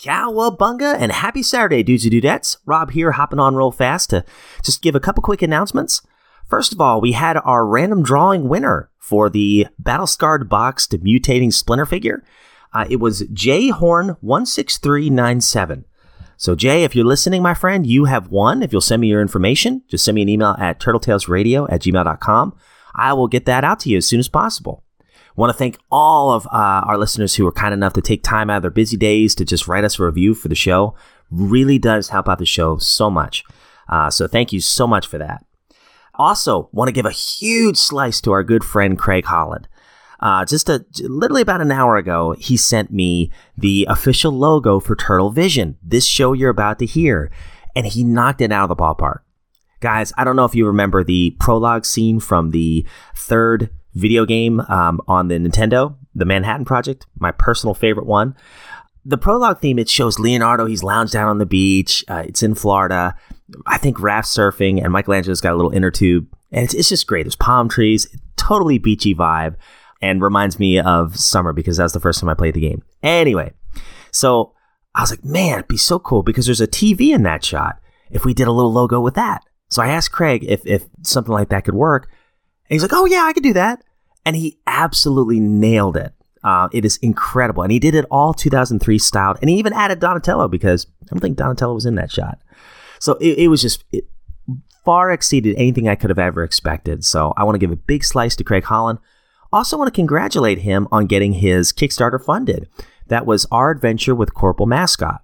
Cowabunga and happy Saturday, dudes and dudettes. Rob here, hopping on real fast to just give a couple quick announcements. First of all, we had our random drawing winner for the Battle Scarred Boxed Mutating Splinter figure. Uh, it was Jay Horn 16397. So, Jay, if you're listening, my friend, you have won. If you'll send me your information, just send me an email at turtletailsradio at gmail.com. I will get that out to you as soon as possible. Want to thank all of uh, our listeners who are kind enough to take time out of their busy days to just write us a review for the show. Really does help out the show so much. Uh, so thank you so much for that. Also, want to give a huge slice to our good friend Craig Holland. Uh, just a, literally about an hour ago, he sent me the official logo for Turtle Vision, this show you're about to hear, and he knocked it out of the ballpark. Guys, I don't know if you remember the prologue scene from the third video game um, on the Nintendo, the Manhattan Project, my personal favorite one. The prologue theme, it shows Leonardo, he's lounged down on the beach. Uh, it's in Florida. I think raft surfing, and Michelangelo's got a little inner tube. And it's, it's just great. There's palm trees, totally beachy vibe, and reminds me of summer because that's the first time I played the game. Anyway, so I was like, man, it'd be so cool because there's a TV in that shot if we did a little logo with that. So I asked Craig if, if something like that could work. And he's like, oh, yeah, I could do that. And he absolutely nailed it. Uh, it is incredible. And he did it all 2003 styled. And he even added Donatello because I don't think Donatello was in that shot. So it, it was just it far exceeded anything I could have ever expected. So I want to give a big slice to Craig Holland. Also, want to congratulate him on getting his Kickstarter funded. That was our adventure with Corporal Mascot.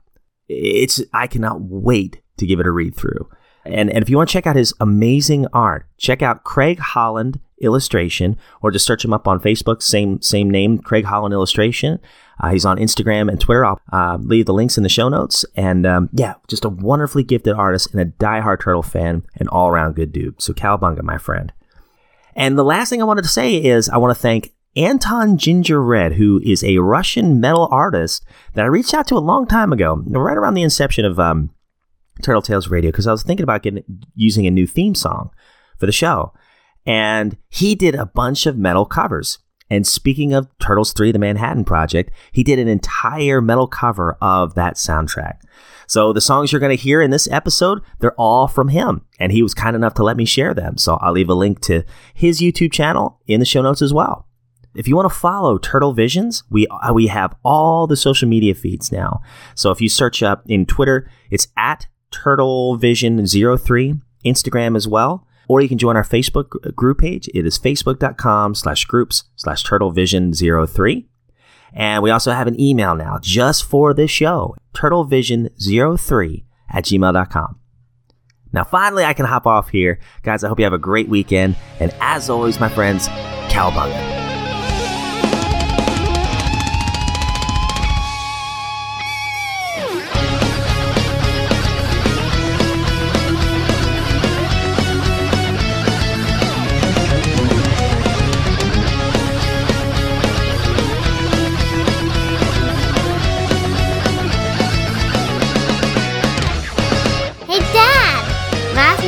It's I cannot wait to give it a read through. And, and if you want to check out his amazing art, check out Craig Holland Illustration, or just search him up on Facebook, same same name, Craig Holland Illustration. Uh, he's on Instagram and Twitter. I'll uh, leave the links in the show notes. And um, yeah, just a wonderfully gifted artist and a diehard turtle fan and all around good dude. So Cowabunga, my friend. And the last thing I wanted to say is I want to thank Anton Ginger Red, who is a Russian metal artist that I reached out to a long time ago, right around the inception of um, Turtle Tales Radio because I was thinking about getting using a new theme song for the show. And he did a bunch of metal covers. And speaking of Turtles 3, the Manhattan Project, he did an entire metal cover of that soundtrack. So the songs you're going to hear in this episode, they're all from him. And he was kind enough to let me share them. So I'll leave a link to his YouTube channel in the show notes as well. If you want to follow Turtle Visions, we uh, we have all the social media feeds now. So if you search up in Twitter, it's at Turtle Vision 03, Instagram as well. Or you can join our Facebook group page. It is facebook.com slash groups slash turtlevision03. And we also have an email now just for this show, turtlevision03 at gmail.com. Now, finally, I can hop off here. Guys, I hope you have a great weekend. And as always, my friends, cowabunga.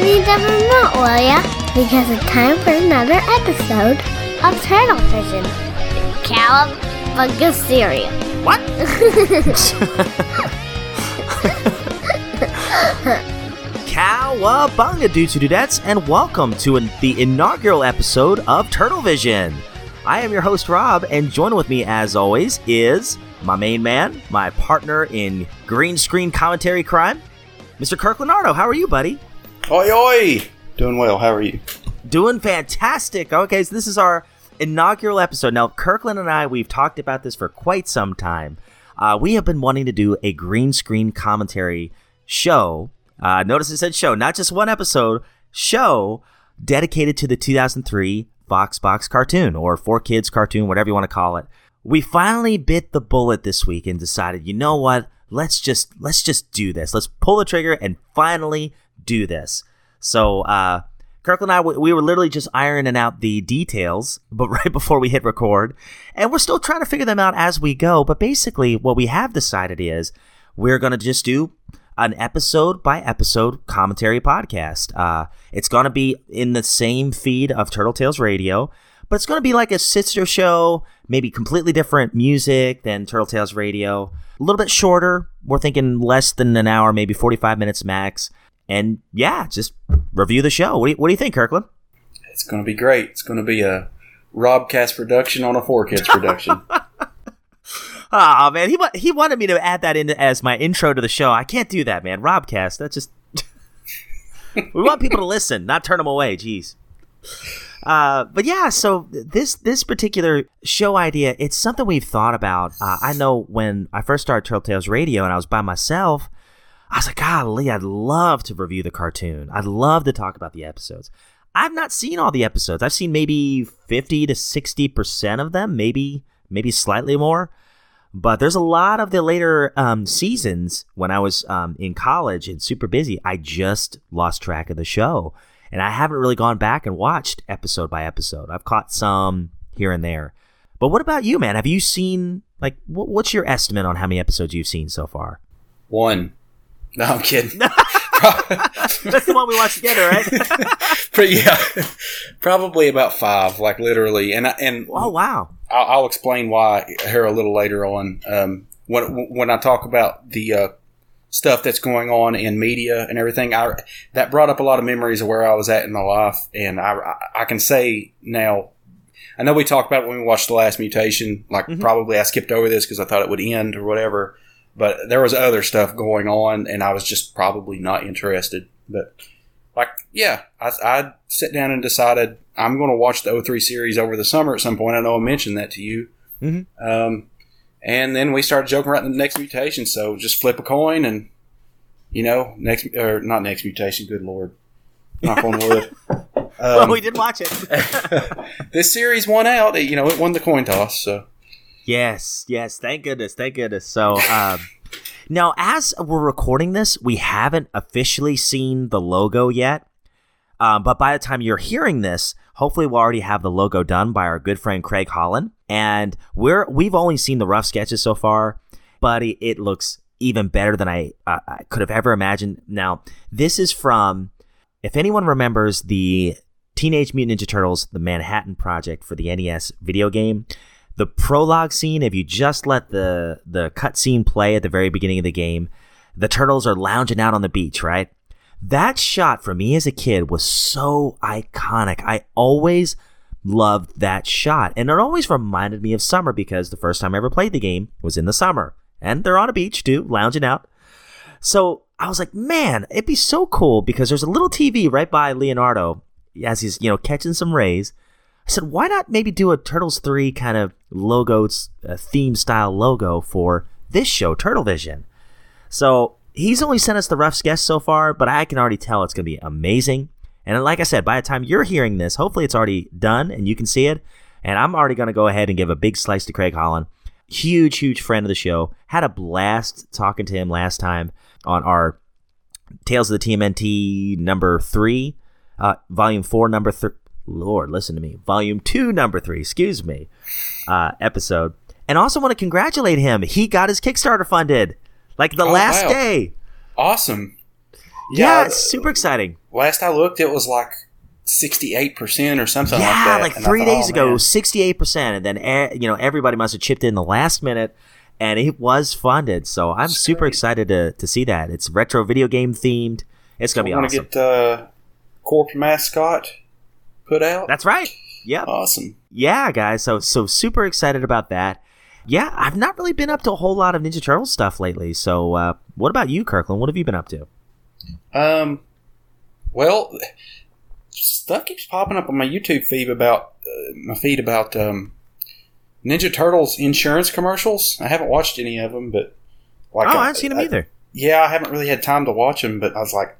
The remote, will ya? Because it's time for another episode of Turtle Vision. Cowabunga cereal. What? Cowabunga, and dudettes, and welcome to an, the inaugural episode of Turtle Vision. I am your host, Rob, and joining with me, as always, is my main man, my partner in green screen commentary crime, Mr. Kirk Leonardo. How are you, buddy? Oi, oi! Doing well. How are you? Doing fantastic. Okay, so this is our inaugural episode. Now, Kirkland and I, we've talked about this for quite some time. Uh, we have been wanting to do a green screen commentary show. Uh, notice it said show, not just one episode, show dedicated to the 2003 Fox Box cartoon or 4Kids cartoon, whatever you want to call it. We finally bit the bullet this week and decided, you know what? Let's just let's just do this. Let's pull the trigger and finally do this. So, uh, Kirkland and I, we were literally just ironing out the details, but right before we hit record, and we're still trying to figure them out as we go. But basically, what we have decided is we're gonna just do an episode by episode commentary podcast. Uh, it's gonna be in the same feed of Turtle Tales Radio, but it's going to be like a sister show, maybe completely different music than Turtle Tales Radio. A little bit shorter. We're thinking less than an hour, maybe 45 minutes max. And yeah, just review the show. What do you, what do you think, Kirkland? It's going to be great. It's going to be a Robcast production on a Four Kids production. Oh man, he he wanted me to add that in as my intro to the show. I can't do that, man. Robcast. That's just we want people to listen, not turn them away. Jeez. Uh, but yeah, so this this particular show idea, it's something we've thought about. Uh, I know when I first started Turtle Tales Radio and I was by myself, I was like, golly, I'd love to review the cartoon. I'd love to talk about the episodes. I've not seen all the episodes. I've seen maybe fifty to sixty percent of them, maybe maybe slightly more. But there's a lot of the later um, seasons when I was um, in college and super busy. I just lost track of the show, and I haven't really gone back and watched episode by episode. I've caught some here and there. But what about you, man? Have you seen like wh- what's your estimate on how many episodes you've seen so far? One. No, I'm kidding. That's the one we watched together, right? but yeah, probably about five, like literally. And I, and oh wow. I'll, I'll explain why here a little later on. Um, when when I talk about the uh, stuff that's going on in media and everything, I that brought up a lot of memories of where I was at in my life, and I I, can say now. I know we talked about when we watched the last mutation. Like Mhm. probably I skipped over this because I thought it would end or whatever. But there was other stuff going on, and I was just probably not interested. But like, yeah, I, I sat down and decided I'm going to watch the 03 series over the summer at some point. I know I mentioned that to you. Mhm. Um, and then we started joking around the next mutation. So just flip a coin and, you know, next, or not next mutation, good Lord. Knock on wood. well, Um, we did watch it. this series won out. You know, it won the coin toss. So Yes, yes. Thank goodness. Thank goodness. So, um, now as we're recording this, we haven't officially seen the logo yet. Um, but by the time you're hearing this, hopefully we'll already have the logo done by our good friend Craig Holland. And we're we've only seen the rough sketches so far, but it, looks even better than I, uh, I could have ever imagined. Now, this is from, if anyone remembers the Teenage Mutant Ninja Turtles: The Manhattan Project for the NES video game the prologue scene if you just let the the cutscene play at the very beginning of the game the turtles are lounging out on the beach right? That shot for me as a kid was so iconic. I always loved that shot. And it always reminded me of summer because the first time i ever played the game was in the summer. And they're on a beach too lounging out. So i was like man it'd be so cool because there's a little tv right by leonardo as he's you know catching some rays I said, why not maybe do a Turtles 3 kind of logo, uh, theme style logo for this show, Turtle Vision? So he's only sent us the rough sketch so far, but I can already tell it's going to be amazing. And like I said, by the time you're hearing this, hopefully it's already done and you can see it. And I'm already going to go ahead and give a big slice to Craig Holland. Huge, huge friend of the show. Had a blast talking to him last time on our Tales of the TMNT number three, uh, volume four, number three. Lord, listen to me. Volume two, number three, excuse me, uh, episode. And also want to congratulate him. He got his Kickstarter funded like the Oh, last wow. day. awesome. Yeah, Yeah, super exciting. Last I looked, it was like 68% or something like yeah, that. like And three thought, days oh, ago, man. sixty-eight percent, and then you know everybody must have chipped in the last minute, and it was funded. So I'm That's super great. excited to to see that. It's retro video game themed. It's gonna be awesome. We're awesome. get uh, Corp mascot put out. That's right. Yep. awesome. yeah, guys. So so super excited about that. Yeah, I've not really been up to a whole lot of Ninja Turtle stuff lately. So uh, what about you, Kirkland? What have you been up to? Um, well, stuff keeps popping up on my YouTube feed about uh, my feed about um, Ninja Turtles insurance commercials. I haven't watched any of them, but like oh, I haven't seen them I- either. Yeah, I haven't really had time to watch them, but I was like,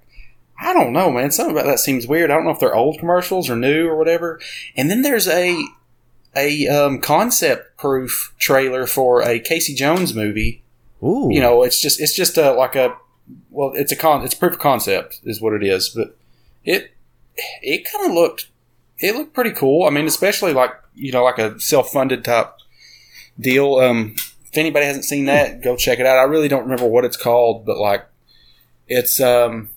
I don't know, man. Something about that seems weird. I don't know if they're old commercials or new or whatever. And then there's a a um, concept proof trailer for a Casey Jones movie. Ooh, You know, it's just it's just a like a well, it's a con it's proof of concept is what it is, but it it kind of looked it looked pretty cool. I mean, especially like you know like a self funded type deal. Um, if anybody hasn't seen that, go check it out. I really don't remember what it's called, but like it's um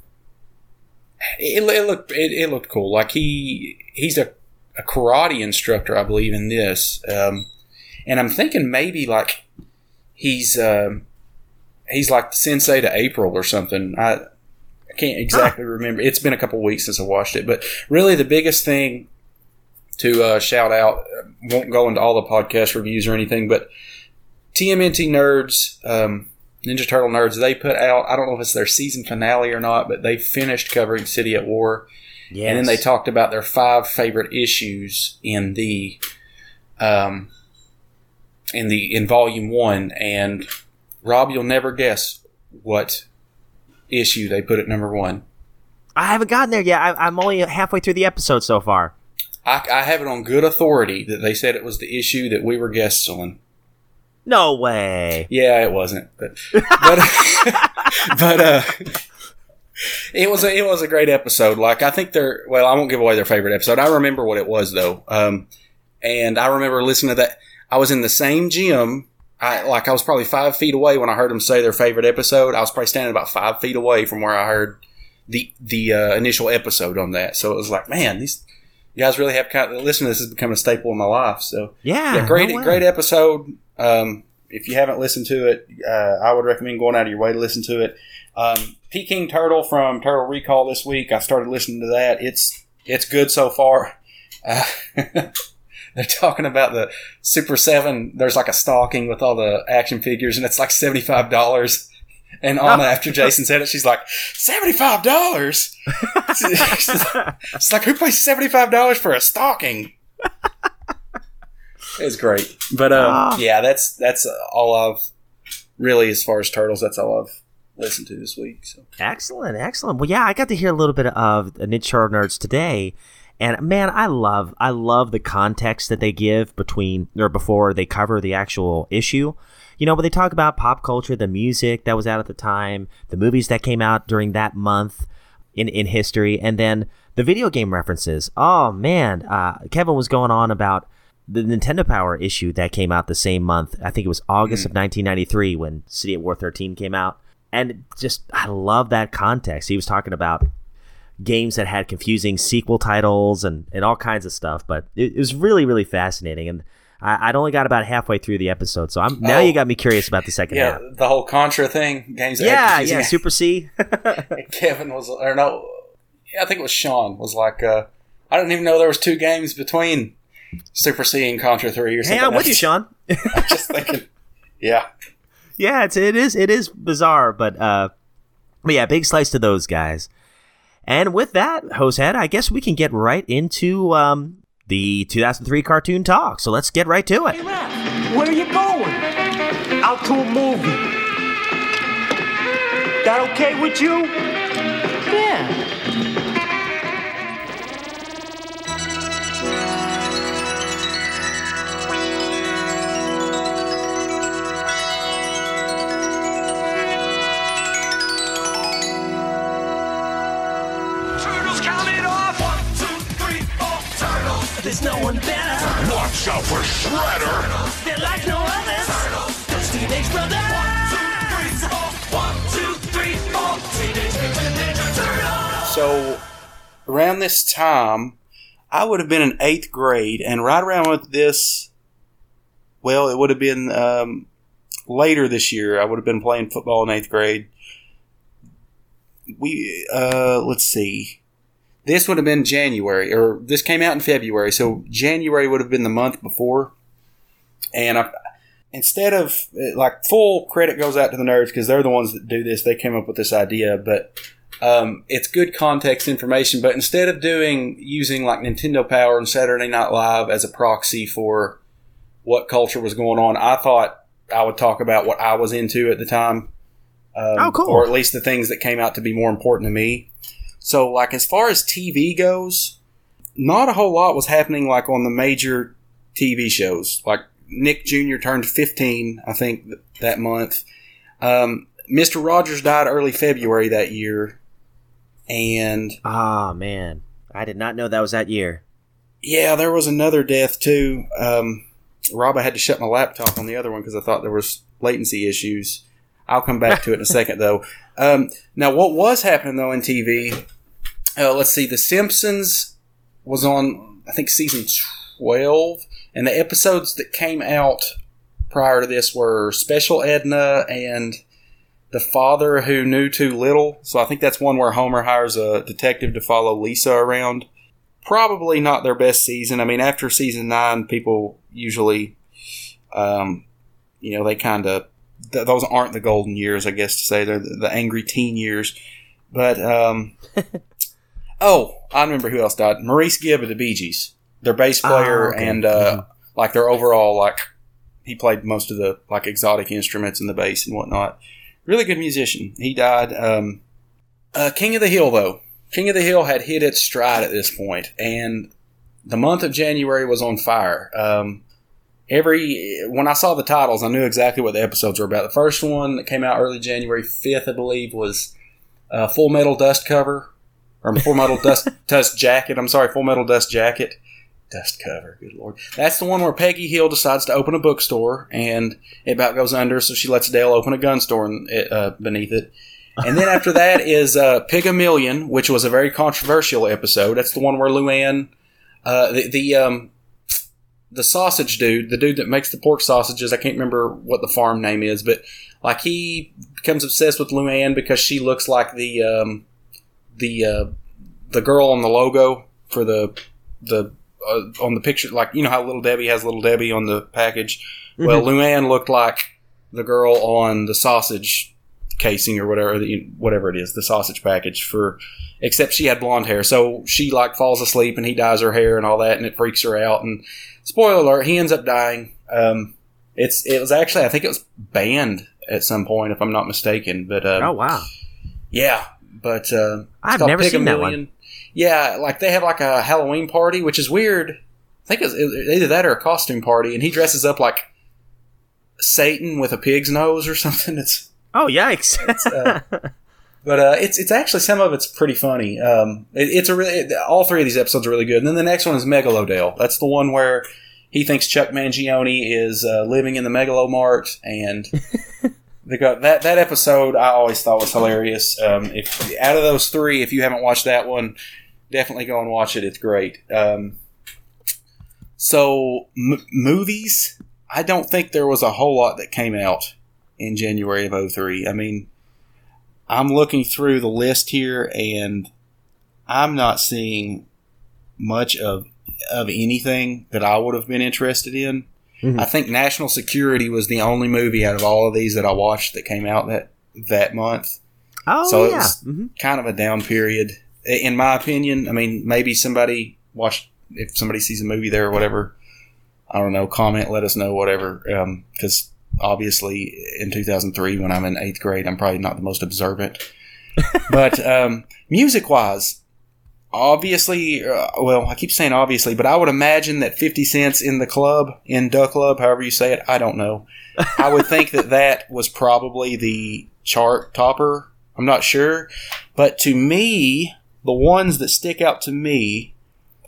it, it looked it, it looked cool. Like he he's a a karate instructor, I believe, in this. Um, and I'm thinking maybe like he's um he's like the sensei to April or something. I I can't exactly remember. It's been a couple weeks since I watched it, but really the biggest thing to uh, shout out won't go into all the podcast reviews or anything, but TMNT Nerds, um, Ninja Turtle Nerds, they put out. I don't know if it's their season finale or not, but they finished covering City at War. Yes. And then they talked about their five favorite issues in the um in the in volume one. And Rob, you'll never guess what issue they put at number one. I haven't gotten there yet. I, I'm only halfway through the episode so far. I, I have it on good authority that they said it was the issue that we were guests on. No way. Yeah, it wasn't, but but but uh, it was a, it was a great episode. Like I think they're well, I won't give away their favorite episode. I remember what it was though, um, and I remember listening to that. I was in the same gym. I like I was probably five feet away when I heard them say their favorite episode. I was probably standing about five feet away from where I heard the the uh, initial episode on that. So it was like, man, these guys really have kind of listen. To this has become a staple in my life. So Yeah. yeah, great, no great episode. Um, if you haven't listened to it, uh, I would recommend going out of your way to listen to it. Um, Peking Turtle from Turtle Recall this week. I started listening to that. It's it's good so far. Uh, they're talking about the Super Seven. There's like a stocking with all the action figures, and it's like seventy five dollars. And Anna, after Jason said it, she's like, seventy five dollars. It's like who pays seventy five dollars for a stocking? It's great, but um, Ah. yeah, that's that's all I've really as far as turtles. That's all I've listened to this week. So Excellent, excellent. Well, yeah, I got to hear a little bit of the Ninja Turtle Nerds today, and man, I love, I love the context that they give between or before they cover the actual issue. You know, when they talk about pop culture, the music that was out at the time, the movies that came out during that month in in history, and then the video game references. Oh man, uh, Kevin was going on about the Nintendo Power issue that came out the same month. I think it was August of 1993 when City at War 13 came out. And just, I love that context. He was talking about games that had confusing sequel titles and, and all kinds of stuff. But it, it was really, really fascinating. And I, I'd only got about halfway through the episode. So I'm now Oh. you got me curious about the second yeah, half. the whole Contra thing, games. Yeah, yeah, Super C. Kevin was, or no, yeah, I think it was Sean was like, uh, I didn't even know there was two games between Super C and Contra Three or something. hey, I'm with you, Sean. I'm just thinking, yeah. yeah, it's it is it is bizarre, but uh, but yeah, big slice to those guys. And with that, Hosehead, I guess we can get right into um the 2003 cartoon talk. So let's get right to it. Where are you going? Out to a movie. That okay with you? Yeah. There's no one better. Watch out for Shredder. They're like no others. Those teenage brothers. One, two, three, four. Teenage Mutant Ninja Turtles. So around this time, I would have been in eighth grade, and right around with this, well, it would have been um, later this year. I would have been playing football in eighth grade. We uh, let's see, this would have been January, or this came out in February, so January would have been the month before. And I, instead of like full credit goes out to the nerds because they're the ones that do this. They came up with this idea, but um, it's good context information. But instead of doing using like Nintendo Power and Saturday Night Live as a proxy for what culture was going on, I thought I would talk about what I was into at the time. Um, Oh, cool. Or at least the things that came out to be more important to me. So, like as far as TV goes, not a whole lot was happening like on the major TV shows. Like Nick Jr. turned 15, I think, th- that month. Um, Mr. Rogers died early February that year. And Ah man, I did not know that was that year. yeah, there was another death too. Um, Rob, I had to shut my laptop on the other one because I thought there was latency issues. I'll come back to it in a second though. Um, now, what was happening though in TV? Uh, let's see, The Simpsons was on I think season twelve, and the episodes that came out prior to this were Special Edna and the father who knew too little. So I think that's one where Homer hires a detective to follow Lisa around. Probably not their best season. I mean, after season nine, people usually, um, you know, they kind of th- those aren't the golden years, I guess to say. They're the, the angry teen years. But um, oh, I remember who else died. Maurice Gibb of the Bee Gees, their bass Ah, player, okay. and uh, like their overall like he played most of the like exotic instruments and the bass and whatnot. Really good musician. He died. Um, uh, King of the Hill though, King of the Hill had hit its stride at this point, and the month of January was on fire. Um, every when I saw the titles, I knew exactly what the episodes were about. The first one that came out early January fifth, I believe, was uh, Full Metal Dust cover or Full Metal Dust Dust Jacket. I'm sorry, Full Metal Dust Jacket. Dust cover, good lord. That's the one where Peggy Hill decides to open a bookstore and it about goes under, so she lets Dale open a gun store in, uh, beneath it. And then after that is uh, Pigmalion, which was a very controversial episode. That's the one where Luann, uh, the the um, the sausage dude, the dude that makes the pork sausages, I can't remember what the farm name is, but like he becomes obsessed with Luann because she looks like the um, the uh, the girl on the logo for the the uh, on the picture, like you know how Little Debbie has Little Debbie on the package. Well, Luann looked like the girl on the sausage casing or whatever, the, whatever it is, the sausage package for. Except she had blonde hair, so she like falls asleep and he dyes her hair and all that, and it freaks her out. And spoiler alert, he ends up dying. Um, it's it was actually I think it was banned at some point if I'm not mistaken, but um, Oh wow. yeah, but uh, it's I've never seen that one. Yeah, like they have like a Halloween party, which is weird. I think it's it's either that or a costume party, and he dresses up like Satan with a pig's nose or something. It's Oh yikes. uh, but uh, it's it's actually some of it's pretty funny. Um, it, it's a really it- all three of these episodes are really good. And then the next one is Megalodale. That's the one where he thinks Chuck Mangione is uh, living in the Megalomart, and they got that that episode. I always thought was hilarious. Um, if out of those three, if you haven't watched that one, definitely go and watch it. It's great. Um, so m- movies, I don't think there was a whole lot that came out in January of 03. I mean, I'm looking through the list here and I'm not seeing much of of anything that I would have been interested in. Mhm. I think National Security was the only movie out of all of these that I watched that came out that that month. oh So it yeah. was- Mhm. Kind of a down period, in my opinion. I mean, maybe somebody watched if somebody sees a movie there or whatever. I don't know. Comment, let us know, whatever. Because obviously, in 2003, when I'm in eighth grade, I'm probably not the most observant. but um, music wise, obviously, uh, well, I keep saying obviously, but I would imagine that 50 Cent's in the club, in Duck Club, however you say it, I don't know. I would think that that was probably the chart topper. I'm not sure. But to me, the ones that stick out to me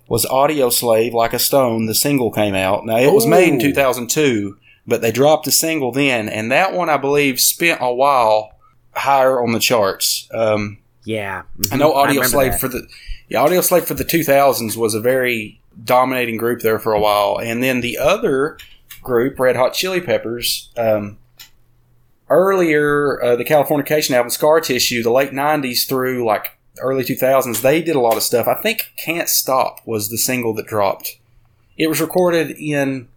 was Audioslave, Like a Stone. The single came out. Now, it was made in 2002, but they dropped a single then. And that one, I believe, spent a while higher on the charts. Um, Yeah. I know. Audio remember Slave that. for the yeah, Audioslave for the 2000s was a very dominating group there for a while, and then the other group, Red Hot Chili Peppers, um, earlier uh, the Californication album Scar Tissue, the late 90s through like early 2000s, they did a lot of stuff. I think Can't Stop was the single that dropped. It was recorded in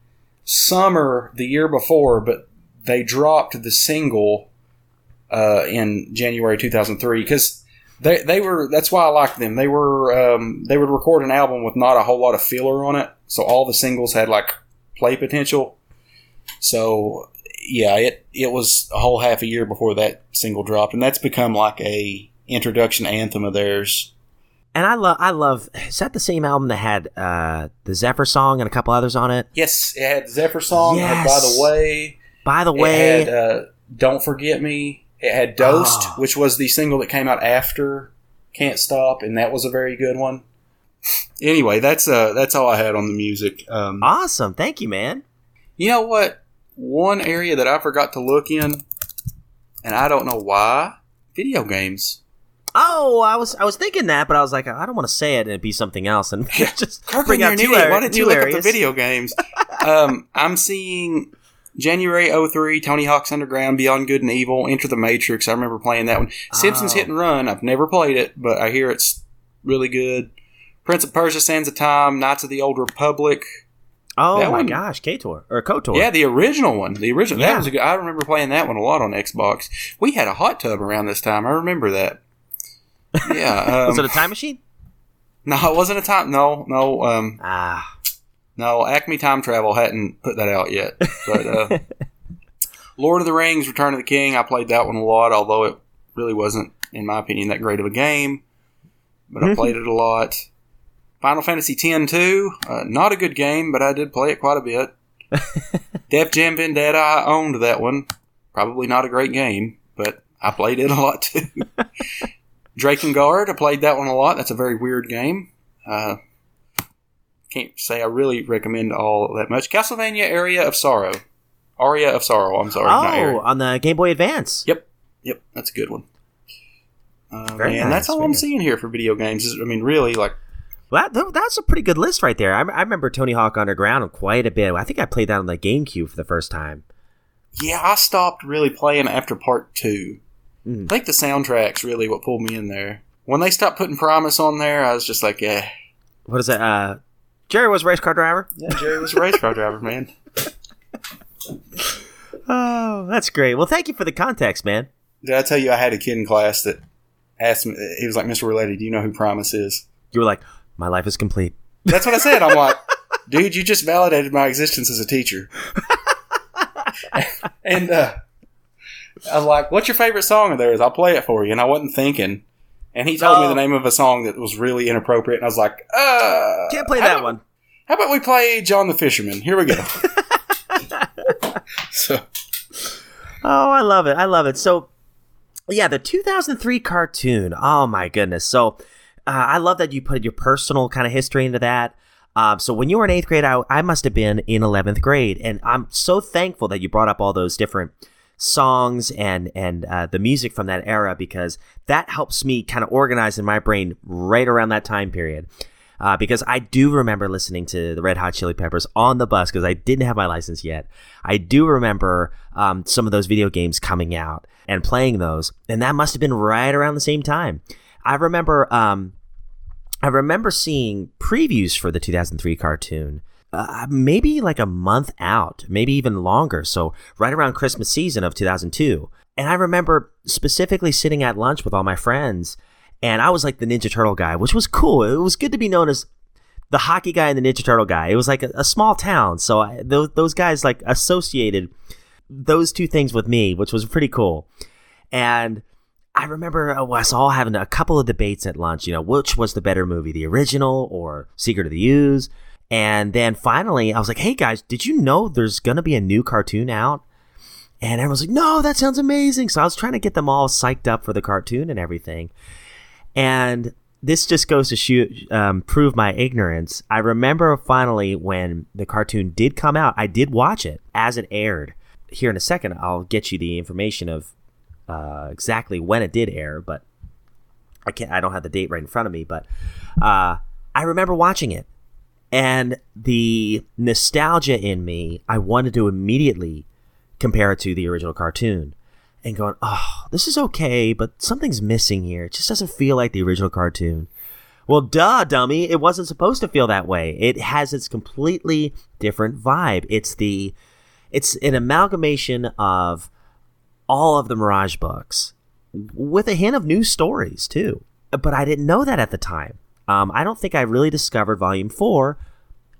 summer the year before, but they dropped the single uh, in January 2003 because they they were that's why I liked them. They were um, they would record an album with not a whole lot of filler on it, so all the singles had like play potential. So yeah, it it was a whole half a year before that single dropped, and that's become like a introduction anthem of theirs. And I love, I love. Is that the same album that had uh, the Zephyr song and a couple others on it? Yes, it had Zephyr song. it had By the way, By the it way, had uh, Don't Forget Me. It had Dosed, Oh. which was the single that came out after Can't Stop, and that was a very good one. Anyway, that's uh that's all I had on the music. Um, awesome. Thank you, man. You know what? One area that I forgot to look in, and I don't know why. Video games. Oh, I was I was thinking that, but I was like, I don't want to say it and it'd be something else, and just Kirk, bring out two, ar- Why didn't you look areas. up the video games? um, I'm seeing January 03, Tony Hawk's Underground, Beyond Good and Evil, Enter the Matrix. I remember playing that one. Simpsons Oh. Hit and Run. I've never played it, but I hear it's really good. Prince of Persia, Sands of Time, Knights of the Old Republic. Oh That my one- gosh, Kotor or Kotor. Yeah, the original one. The original. Yeah. That was a good. I remember playing that one a lot on Xbox. We had a hot tub around this time. I remember that. Yeah. Um, Was it a time machine? no, it wasn't a time. No, no. Um, Ah, no, Acme Time Travel hadn't put that out yet. But uh, Lord of the Rings: Return of the King, I played that one a lot, although it really wasn't, in my opinion, that great of a game. But I played it a lot. Final Fantasy X too, uh, not a good game, but I did play it quite a bit. Def Jam Vendetta, I owned that one. Probably not a great game, but I played it a lot too. Drakengard, I played that one a lot. That's a very weird game. Uh, can't say I really recommend all that much. Castlevania Area of Sorrow. Aria of Sorrow, I'm sorry. oh, on the Game Boy Advance. Yep, yep, that's a good one. Uh, man, that's all I'm nice. seeing here for video games. Is, I mean, really, like, Well, that, that's a pretty good list right there. I, I remember Tony Hawk Underground quite a bit. I think I played that on the GameCube for the first time. yeah, I stopped really playing after part two. Mm. I think the soundtrack's really what pulled me in there. When they stopped putting Primus on there, I was just like, yeah, What is that? Uh, Jerry was a race car driver. yeah, Jerry was a race car driver, man. Oh, that's great. Well, thank you for the context, man. Did I tell you I had a kid in class that asked me? He was like, "Mr. Related, do you know who Primus is?" You were like, my life is complete. That's what I said. I'm like, dude, you just validated my existence as a teacher. and uh, I was like, what's your favorite song of theirs? I'll play it for you. And I wasn't thinking. And he told me Oh. the name of a song that was really inappropriate. And I was like, uh. Can't play that about- one. How about we play John the Fisherman? Here we go. so, Oh, I love it. I love it. So, yeah, the 2003 cartoon. Oh my goodness. So, uh, I love that you put your personal kind of history into that. Um, so when you were in eighth grade, I, I must have been in 11th grade, and I'm so thankful that you brought up all those different songs and and uh, the music from that era because that helps me kind of organize in my brain right around that time period. Uh, because I do remember listening to the Red Hot Chili Peppers on the bus because I didn't have my license yet. I do remember um, some of those video games coming out and playing those, and that must have been right around the same time. I remember, um, I remember seeing previews for the 2003 cartoon, uh, maybe like a month out, maybe even longer. So right around Christmas season of 2002, and I remember specifically sitting at lunch with all my friends and I was like the Ninja Turtle guy, which was cool. It was good to be known as the hockey guy and the Ninja Turtle guy. It was like a, a small town, so I, those those guys like associated those two things with me, which was pretty cool. And I remember uh, us all having a couple of debates at lunch. You know, which was the better movie, the original or Secret of the Ooze? And then finally, I was like, "Hey guys, did you know there's gonna be a new cartoon out?" And everyone's like, "No, that sounds amazing!" So I was trying to get them all psyched up for the cartoon and everything. And this just goes to shoot, um, prove my ignorance. I remember finally when the cartoon did come out, I did watch it as it aired. Here in a second, I'll get you the information of uh, exactly when it did air, but I can't. I don't have the date right in front of me. But uh, I remember watching it, and the nostalgia in me, I wanted to immediately compare it to the original cartoon and going, oh, this is okay, but something's missing here. It just doesn't feel like the original cartoon. Well, duh, dummy. It wasn't supposed to feel that way. It has its completely different vibe. It's the, it's an amalgamation of all of the Mirage books with a hint of new stories too. But I didn't know that at the time. Um, I don't think I really discovered Volume Four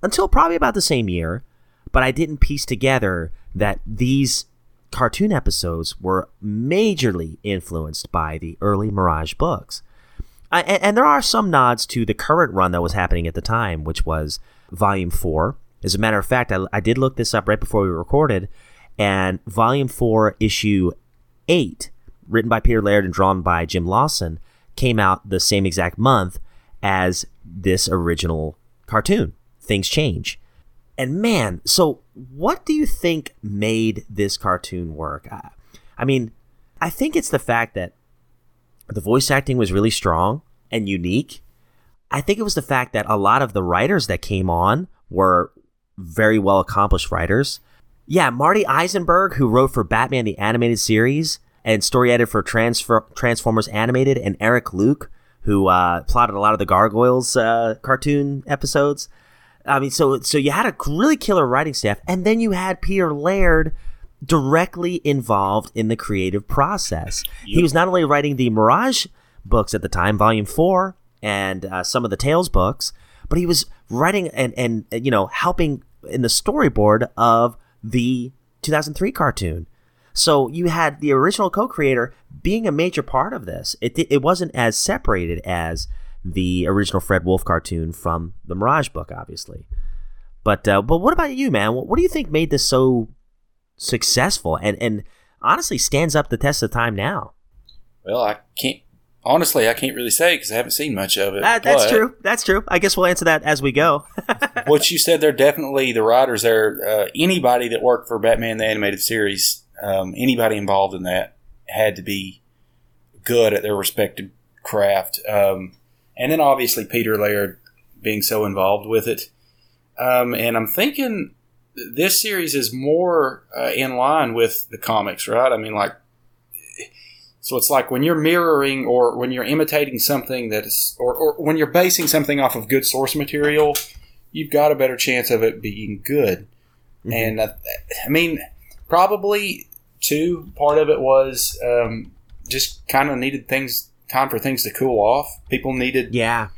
until probably about the same year. But I didn't piece together that these cartoon episodes were majorly influenced by the early Mirage books. And, and there are some nods to the current run that was happening at the time, which was Volume 4. As a matter of fact, I, I did look this up right before we recorded, and Volume 4, Issue 8, written by Peter Laird and drawn by Jim Lawson, came out the same exact month as this original cartoon. Things change. And man, so what do you think made this cartoon work? I, I mean, I think it's the fact that the voice acting was really strong and unique. I think it was the fact that a lot of the writers that came on were very well accomplished writers. Yeah, Marty Isenberg, who wrote for Batman the Animated Series and story edited for Transfer- Transformers Animated, and Eric Luke, who uh, plotted a lot of the Gargoyles uh, cartoon episodes. I mean, so so you had a really killer writing staff, and then you had Peter Laird directly involved in the creative process. He was not only writing the Mirage books at the time, Volume Four, and uh, some of the Tales books, but he was writing and and you know helping in the storyboard of the 2003 cartoon. So you had the original co-creator being a major part of this. It it wasn't as separated as the original Fred Wolf cartoon from the Mirage book, obviously. But uh, but what about you, man? What, what do you think made this so successful and and honestly stands up the test of time now? Well, I can't. Honestly, I can't really say because I haven't seen much of it. That, that's true. That's true. I guess we'll answer that as we go. What you said, they're definitely the writers there. Uh, anybody that worked for Batman the Animated Series, um, anybody involved in that had to be good at their respective craft. Um, and then obviously Peter Laird being so involved with it. Um, and I'm thinking this series is more uh, in line with the comics, right? I mean, like, so it's like when you're mirroring or when you're imitating something that is, or, or when you're basing something off of good source material, you've got a better chance of it being good. And uh, I mean, probably too, part of it was um, just kind of needed things, time for things to cool off. People needed yeah.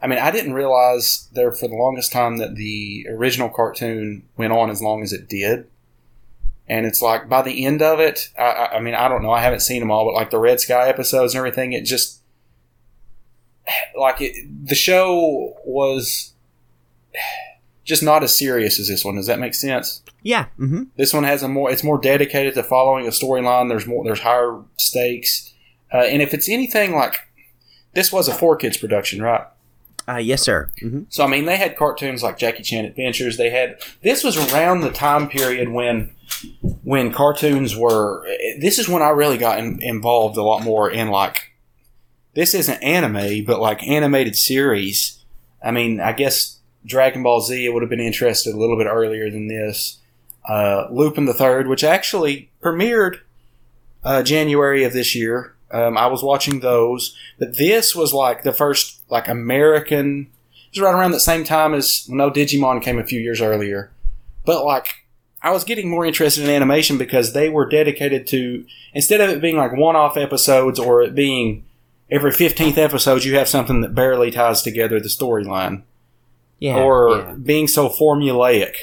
I mean, I didn't realize there for the longest time that the original cartoon went on as long as it did. And it's like by the end of it, I, I- I mean, I don't know, I haven't seen them all, but like the Red Sky episodes and everything, it just like it, the show was just not as serious as this one. Does that make sense? Yeah. Mm-hmm. This one has a more, it's more dedicated to following a storyline. There's more, there's higher stakes, uh, and if it's anything like this was a four kids production, right? Uh, yes, sir. Mm-hmm. So I mean, they had cartoons like Jackie Chan Adventures. They had this was around the time period when when cartoons were. This is when I really got in, involved a lot more in like this isn't anime, but like animated series. I mean, I guess Dragon Ball Z would have been interested a little bit earlier than this. Uh, Lupin the Third, which actually premiered uh, January of this year. Um, I was watching those, but this was like the first like American. It was right around the same time as no Digimon came a few years earlier, but like I was getting more interested in animation because they were dedicated to instead of it being like one-off episodes or it being every fifteenth episode you have something that barely ties together the storyline Yeah. or yeah. being so formulaic.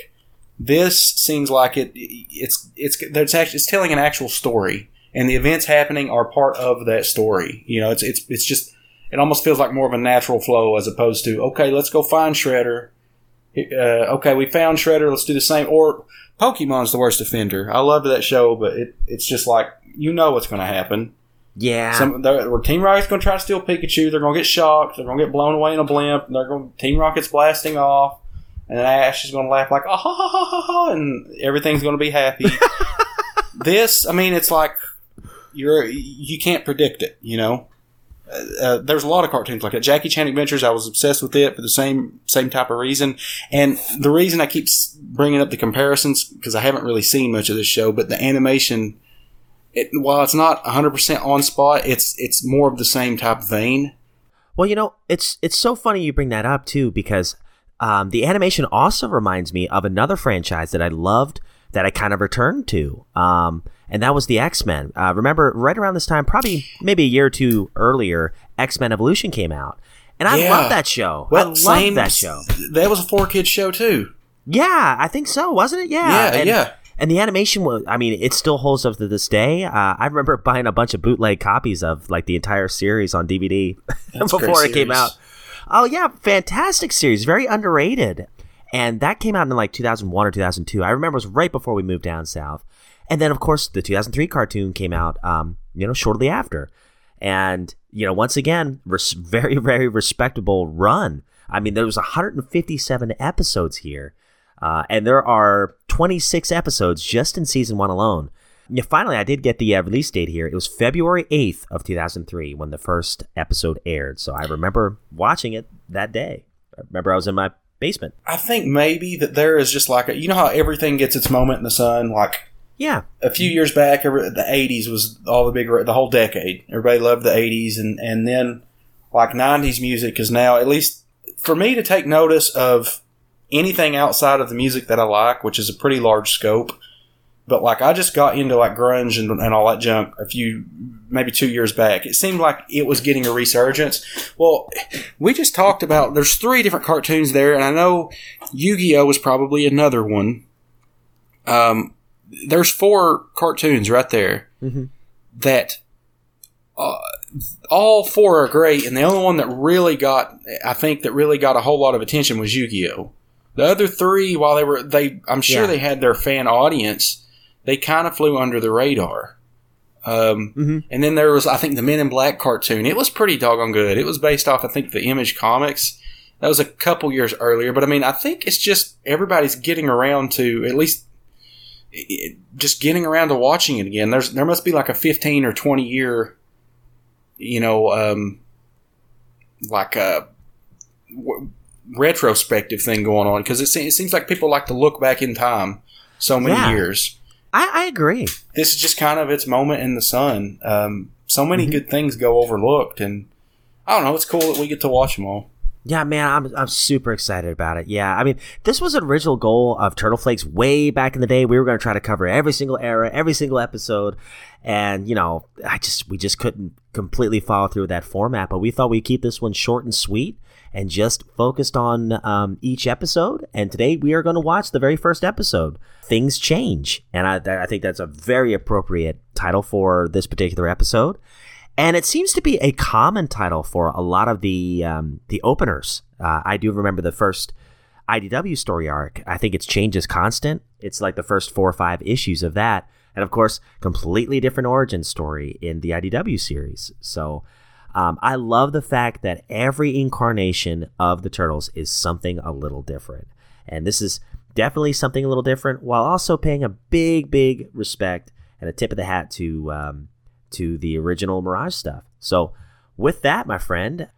This seems like it. It's it's there's actually it's telling an actual story, and the events happening are part of that story. You know, it's it's it's just it almost feels like more of a natural flow as opposed to okay, let's go find Shredder. Uh, okay, we found Shredder. Let's do the same. Or Pokemon's the worst offender. I loved that show, but it, it's just like you know what's going to happen. Yeah. Some where Team Rocket's going to try to steal Pikachu. They're going to get shocked. They're going to get blown away in a blimp. And they're going Team Rocket's blasting off, and then Ash is going to laugh like ah ha ha ha ha, ha and everything's going to be happy. this, I mean, it's like you're you can't predict it. You know, uh, uh, there's a lot of cartoons like that. Jackie Chan Adventures, I was obsessed with it for the same same type of reason. And the reason I keep bringing up the comparisons because I haven't really seen much of this show, but the animation, it, while it's not 100 percent on spot, it's it's more of the same type of vein. Well, you know, it's it's so funny you bring that up too because um, the animation also reminds me of another franchise that I loved that I kind of returned to, um, and that was the X Men. Uh, remember, right around this time, probably maybe a year or two earlier, X Men Evolution came out, and I Yeah. love that show. I love that show. That was a four kid show too. Yeah, I think so, wasn't it? Yeah, Yeah, and, yeah. And the animation was, I mean, it still holds up to this day. Uh, I remember buying a bunch of bootleg copies of like the entire series on DVD That's a great before it came out. Oh, yeah, fantastic series, very underrated. And that came out in like 2001 or 2002. I remember it was right before we moved down south. And then, of course, the 2003 cartoon came out, um, you know, shortly after. And, you know, once again, res- very, very respectable run. I mean, there was 157 episodes here. Uh, and there are 26 episodes just in season one alone. Yeah, finally, I did get the uh, release date here. It was February 8th of 2003 when the first episode aired. So I remember watching it that day. I remember I was in my basement. I think maybe that there is just like a, you know how everything gets its moment in the sun. Like Yeah. a few years back, every, the '80s was all the big, the whole decade. Everybody loved the '80s, and and then like '90s music is now at least for me to take notice of anything outside of the music that I like, which is a pretty large scope. But like I just got into like grunge and, and all that junk a few maybe two years back. It seemed like it was getting a resurgence. Well, we just talked about there's three different cartoons there, and I know Yu-Gi-Oh was probably another one. Um, there's four cartoons right there that uh, all four are great, and the only one that really got, I think, that really got a whole lot of attention was Yu-Gi-Oh. The other three, while they were, they, I'm sure Yeah. they had their fan audience, they kind of flew under the radar. Um, Mhm. And then there was, I think, the Men in Black cartoon. It was pretty doggone good. It was based off, I think, the Image Comics. That was a couple years earlier, but I mean, I think it's just everybody's getting around to at least it, just getting around to watching it again. There's there must be like a 15 or 20 year, you know, um, like a w- retrospective thing going on because it, se- it seems like people like to look back in time so many Yeah. years. I, I agree. This is just kind of its moment in the sun. Um, so many good things go overlooked, and I don't know. It's cool that we get to watch them all. Yeah, man, I'm I'm super excited about it. Yeah, I mean, this was an original goal of Turtle Tales way back in the day. We were going to try to cover every single era, every single episode, and you know, I just we just couldn't completely follow through with that format. But we thought we'd keep this one short and sweet and just focused on um, each episode. And today we are going to watch the very first episode. Things change, and I I think that's a very appropriate title for this particular episode and it seems to be a common title for a lot of the um, the openers. Uh, I do remember the first IDW story arc. I think it's changes constant. It's like the first four or five issues of that, and of course, completely different origin story in the IDW series. So. Um, I love the fact that every incarnation of the turtles is something a little different, and this is definitely something a little different, while also paying a big, big respect and a tip of the hat to um, to the original Mirage stuff. So, with that, my friend,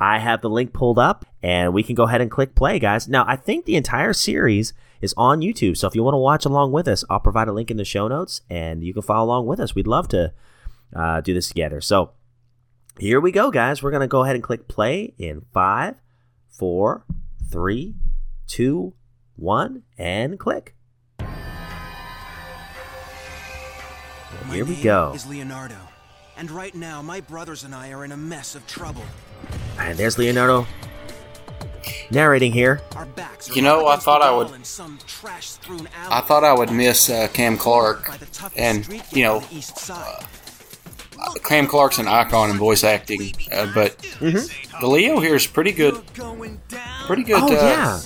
I have the link pulled up and we can go ahead and click play, guys. Now, I think the entire series is on YouTube. So, if you want to watch along with us, I'll provide a link in the show notes and you can follow along with us. We'd love to uh, do this together. So, here we go, guys. We're going to go ahead and click play in five, four, three, two, one, and click. My Here we name go. Is Leonardo, and right now my brothers and I are in a mess of trouble. And there's Leonardo narrating here. Our backs are You know, I thought I would- some trash-strewn I thought I would miss uh, Cam Clark, by the toughest and you know, on the east side. Cam Clark's an icon in voice acting, uh, but the Leo here is pretty good. Pretty good. Oh uh, yeah.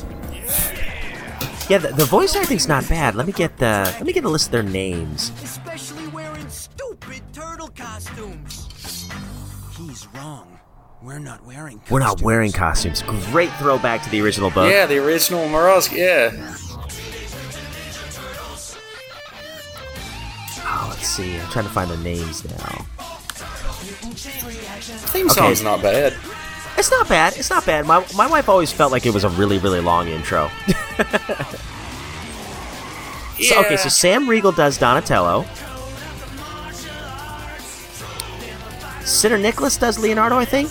Yeah, the, the voice acting's not bad. Let me get the let me get a list of their names. Especially wearing stupid turtle costumes. He's wrong. We're not wearing. We're not costumes. wearing costumes. Great throwback to the original book. Yeah, the original Mirage. Yeah. Oh, let's see. I'm trying to find the names now. Theme song's not bad. It's not bad. It's not bad. My my wife always felt like it was a really really long intro. So, okay, so Sam Riegel does Donatello. Sinterniklaas does Leonardo, I think.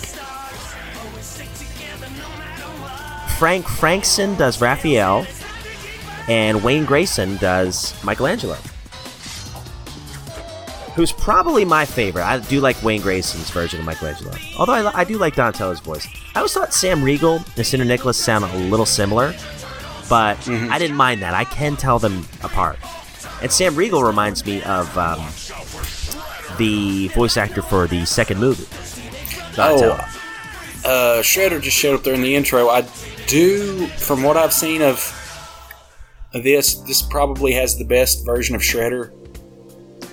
Frank Frankson does Raphael. And Wayne Grayson does Michelangelo. Who's probably my favorite. I do like Wayne Grayson's version of Michelangelo. Although I, I do like Donatello's voice. I always thought Sam Riegel and Sinterniklaas sound a little similar but I didn't mind that. I can tell them apart. And Sam Riegel reminds me of um, the voice actor for the second movie. Donatello. uh, Shredder just showed up there in the intro. I do, from what I've seen of this, this probably has the best version of Shredder.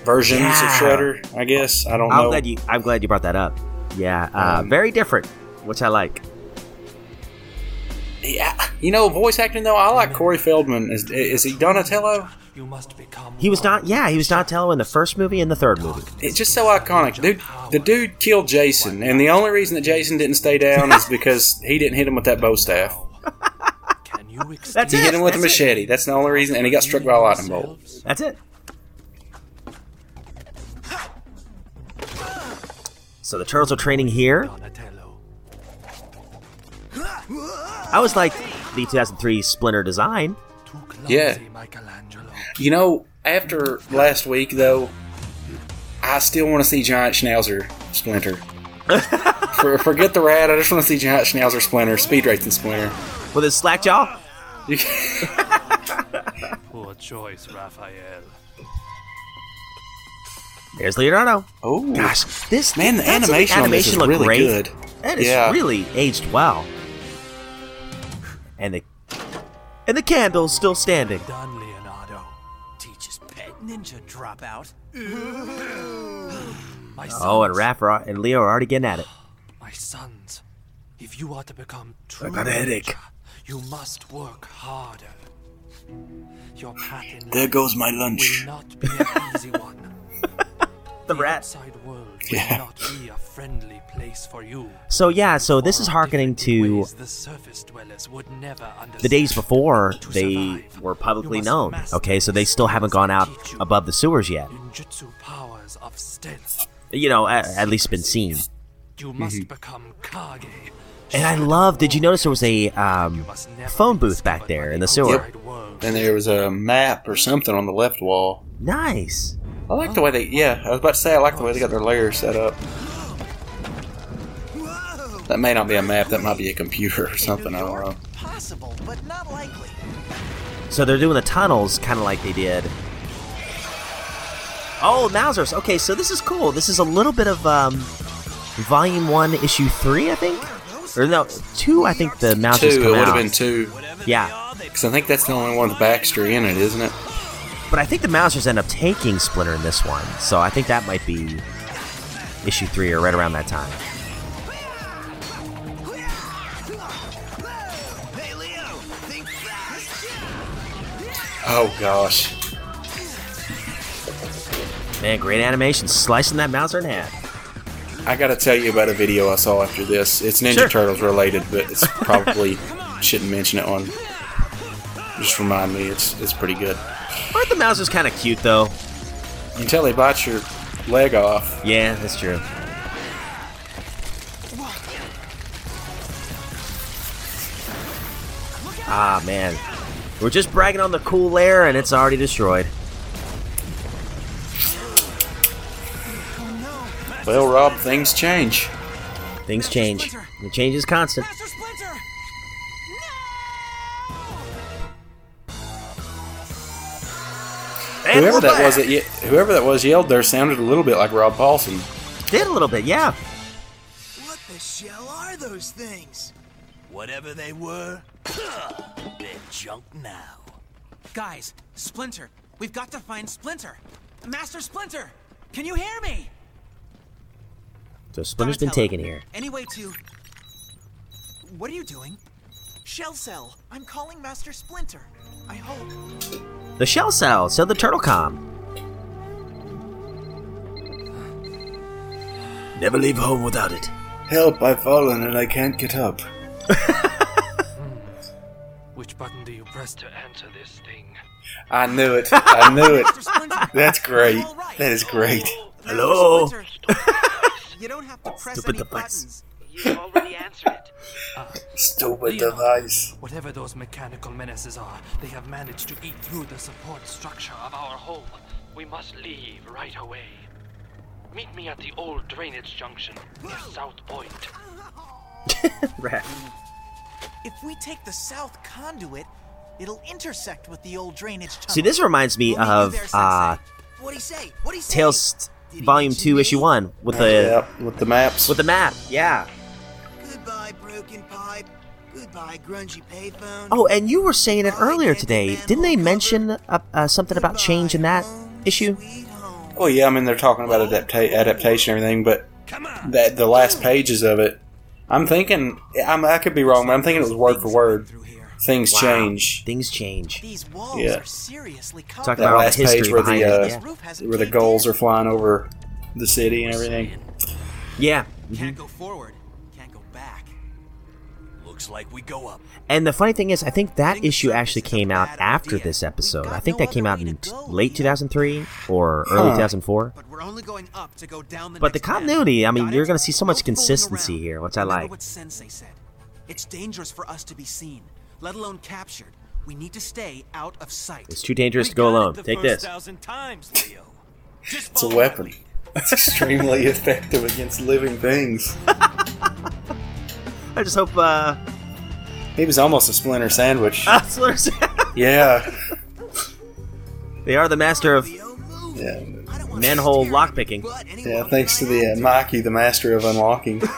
Versions Yeah. of Shredder, I guess. I don't I'm know. glad you. I'm glad you brought that up. Yeah, uh, Um, very different, which I like. Yeah, you know, voice acting though, I like Corey Feldman. Is, is he Donatello? You must become. He was not. Yeah, he was Donatello in the first movie and the third movie. It's just so iconic. Dude, the dude killed Jason, and the only reason that Jason didn't stay down is because he didn't hit him with that bow staff. Can That's extinguish He it. hit him with a That's it. machete. That's the only reason, and he got struck by a lightning bolt. That's it. So the turtles are training here. I was like the 2003 Splinter design. Yeah. You know, after last week, though, I still want to see Giant Schnauzer Splinter. For, forget the rat. I just want to see Giant Schnauzer Splinter, Speed Racing Splinter. With his slack jaw? You can- Poor choice, Raphael. There's Leonardo. oh, Gosh, this Man, the that's- animation on this is looked really great. good. That is Yeah. really aged well. And the and the candle's still standing. Done, Leonardo. Teach his pet ninja dropout. My sons, Oh, and Raph and Leo are already getting at it. my sons. If you are to become true got a headache. ninja, you must work harder. Your path in there life goes my will lunch. not be an easy one. The The rat. outside world will Yeah. not be a friendly place for you. So yeah, so this is harkening to the surface dwellers would never the days before they survive, were publicly known. Okay, so they still haven't gone out above the sewers yet. Powers of stealth. You know, at, at least been seen. You must become Kage. And I love. Did you notice there was a um, You must never phone booth back there in the the sewer? outside world. And there was a map or something on the left wall. Nice. I like the way they. Yeah, I was about to say I like the way they got their layers set up. That may not be a map. That might be a computer or something. I don't know. Possible, but not likely. So they're doing the tunnels kind of like they did. Oh, Mausers. Okay, so this is cool. This is a little bit of um, Volume One, Issue Three, I think, or no, two. I think the Mausers Two. It would have been two. Yeah, Because I think that's the only one with backstory in it, isn't it? But I think the Mausers end up taking Splinter in this one, so I think that might be Issue Three or right around that time. Hey, Leo, think fast. Oh gosh. Man, great animation, slicing that Mauser in half. I got to tell you about a video I saw after this. It's Ninja Sure. Turtles related, but it's probably shouldn't mention it on. Just remind me, it's it's pretty good. Aren't the Mausers kind of cute though? Until he bites your leg off. Yeah, that's true. Ah, man. We're just bragging on the cool lair and it's already destroyed. Well, Rob, things change. Things change. The change is constant. And whoever we're that was, that ye- whoever that was yelled there sounded a little bit like Rob Paulsen. Did a little bit, yeah. What the shell are those things? Whatever they were, they're junk now. Guys, Splinter. We've got to find Splinter. Master Splinter! Can you hear me? So Splinter's been taken here. Anyway, to. What are you doing? Shell Cell, I'm calling Master Splinter. I hope. The shell cell, said the turtle com. Never leave home without it. Help! I've fallen and I can't get up. Which button do you press to enter this thing? I knew it. I knew it. That's great. All right. That is great. Oh, Hello. You don't have to press Stupid any device. buttons. You already answered it. Stupid Leon. device. Whatever those mechanical menaces are, they have managed to eat through the support structure of our home. We must leave right away. Meet me at the old drainage junction near South Point. Right. If we take the south conduit, it'll intersect with the old drainage tunnel. See, this reminds me We'll of there, uh, What'd he say? What'd he say? Tales Volume 2, me? Issue 1 with the Yep, with the maps. with the map. Yeah. Goodbye, broken pipe. Goodbye, grungy payphone. Oh, and you were saying it earlier today. Didn't they mention uh, uh, something about change in that issue? Oh yeah, I mean they're talking about adapta- adaptation and everything, but that the last pages of it, I'm thinking I'm, I could be wrong, but I'm thinking it was word for word. Things Wow. change. Things change. These walls Yeah. are seriously covered. Talk That about all the last page where the it. uh, Yeah. Where the caved gulls in. are flying over the city and everything. yeah. Can't go forward. Can't go back. Looks like we go up. And the funny thing is, I think that Getting issue actually came out bad after idea. this episode. I think no that came out in to late 2003 or early Huh. 2004. But we're only going up to go down the But the next bend. continuity, I mean, Got you're gonna see so much No consistency around. here, which I like. what Sensei said. It's dangerous for us to be seen, let alone captured. We need to stay out of sight. It's too dangerous We to go alone. Take this. times, Leo. It's a weapon. me. It's extremely effective against living things. I just hope uh, He was almost a splinter sandwich. that's what I'm. Yeah. they are the master of Yeah. I don't wanna manhole scare lockpicking. you, but anyone Yeah, thanks to the uh, Mikey, the master of unlocking.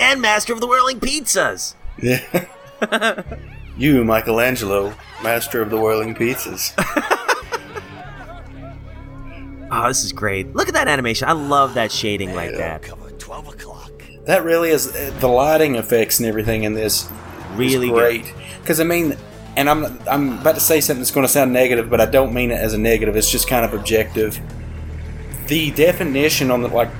and master of the whirling pizzas. Yeah. you, Michelangelo, master of the whirling pizzas. Oh, this is great. Look at that animation. I love that shading like that. Cover 12 o'clock. That really is uh, the lighting effects and everything in this Really great. Because I mean, and I'm I'm about to say something that's going to sound negative, but I don't mean it as a negative. It's just kind of objective. The definition on the like,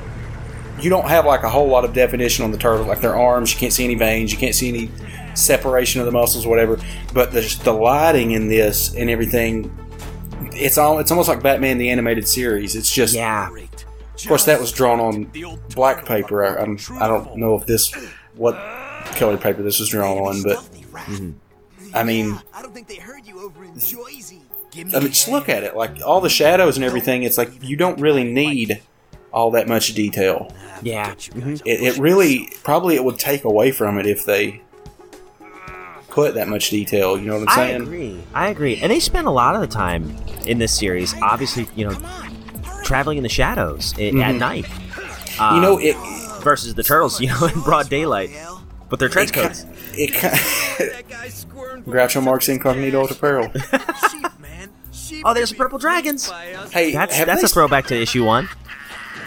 you don't have like a whole lot of definition on the turtle. Like their arms, you can't see any veins, you can't see any separation of the muscles, whatever. But the the lighting in this and everything, it's all it's almost like Batman the animated series. It's just Yeah. Great. Of course, that was drawn on black paper. I, I'm, I don't know if this what color paper this was drawn on, but Stealthy rat. Mm-hmm. I mean, I don't think they heard you over in Jersey. I mean, just look at it. Like all the shadows and everything. It's like you don't really need all that much detail. Yeah. Mm-hmm. It, it really probably it would take away from it if they put that much detail. You know what I'm saying? I saying? agree. I agree. And they spend a lot of the time in this series, obviously, you know, traveling in the shadows i- at night. Um, Mm-hmm. You know, it versus the turtles, you know, in broad daylight with their trench coats. it ki- That guy's squirming for Groucho Marx incognito apparel. Oh, there's purple dragons. Hey, That's that's a throwback to issue one.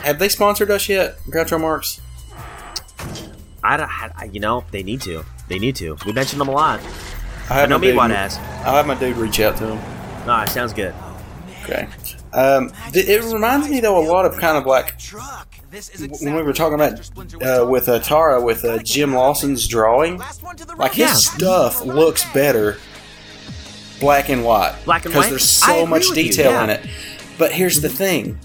have they sponsored us yet, Groucho Marx? I, don't- I, you know, they need to. They need to. We mentioned them a lot. I have know Meatwad has. I'll have my dude reach out to him. Ah, sounds good. Okay. Um, th- it reminds me though a lot of kind of like Truck. This is when we were talking about Mr. Splinter was uh, with uh. Tara with uh, Jim Lawson's drawing. Last one to the Like his Yeah. stuff looks better black and white. Because there's so much with you, detail yeah. Mm-hmm. in it. But here's the thing,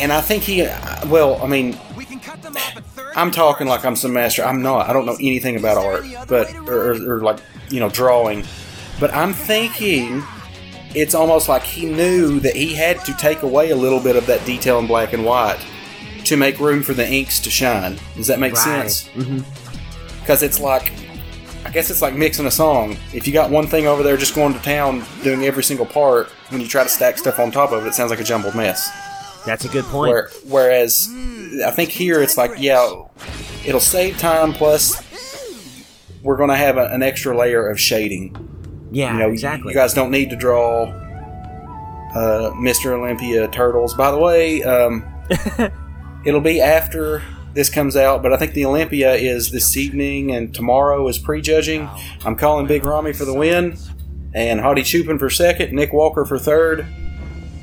and I think he. uh, Well, I mean, We can cut them off at third I'm talking like I'm some master. I'm not. I don't know anything about art, but or, or, or like you know drawing. But I'm thinking it's almost like he knew that he had to take away a little bit of that detail in black and white to make room for the inks to shine. Does that make Right. sense? Mm-hmm. Because it's like, I guess it's like mixing a song. If you got one thing over there just going to town doing every single part, when you try to stack stuff on top of it, it sounds like a jumbled mess. That's a good point. Where, whereas I think here it's like, yeah, it'll save time. Plus, we're going to have a, an extra layer of shading. Yeah, You know, exactly. You guys don't need to draw uh, Mr. Olympia turtles. By the way, um, it'll be after this comes out, but I think the Olympia is this evening, and tomorrow is prejudging. I'm calling Big Rami for the win, and Hadi Choopan for second, Nick Walker for third,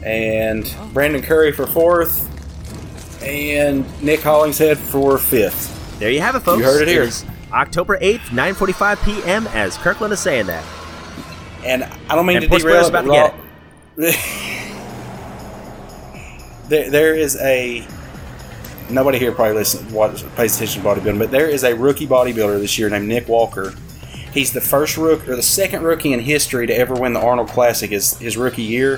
and Brandon Curry for fourth, and Nick Hollingshead for fifth. there you have it, folks. You heard it here. is October 8th, 9.45 p.m., as Kirkland is saying that. And I don't mean And to Puss derail Bear's it, but about to Raw- there, there is a nobody here probably listens, watch, pays attention to bodybuilding, but there is a rookie bodybuilder this year named Nick Walker. He's the first rookie or the second rookie in history to ever win the Arnold Classic his, his rookie year.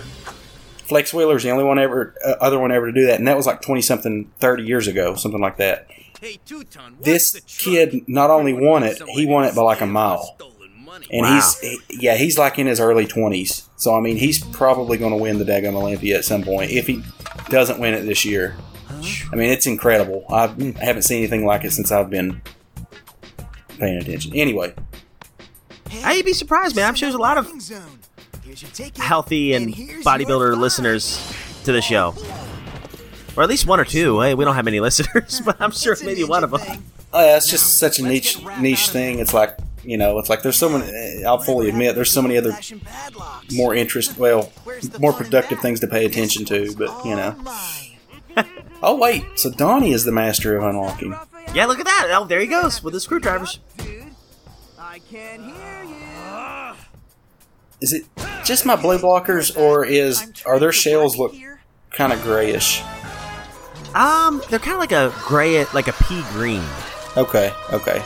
Flex Wheeler's the only one ever, uh, other one ever to do that, and that was like twenty something, thirty years ago, something like that. Hey, Two-Ton, This kid not only won it, he won it by like a mile. Stolen money. And Wow. he's he- yeah, he's like in his early twenties. So I mean, he's probably going to win the Daggum Olympia at some point if he doesn't win it this year. I mean, it's incredible. I haven't seen anything like it since I've been paying attention. Anyway, I'd be surprised, man. I'm sure there's a lot of healthy and bodybuilder listeners to the show. Or at least one or two. Hey, we don't have many listeners, but I'm sure maybe one of them. Oh, yeah, it's just such a niche niche thing. It's like you know, it's like there's so many. I'll fully admit there's so many other more interest, well, more productive things to pay attention to. But you know, oh wait, so Donnie is the master of unlocking. Yeah, look at that. Oh, there he goes with the screwdrivers. I can't hear you. Is it just my blue blockers, or is are their shells look kind of grayish? Um, they're kind of like a gray, like a pea green. Okay, okay,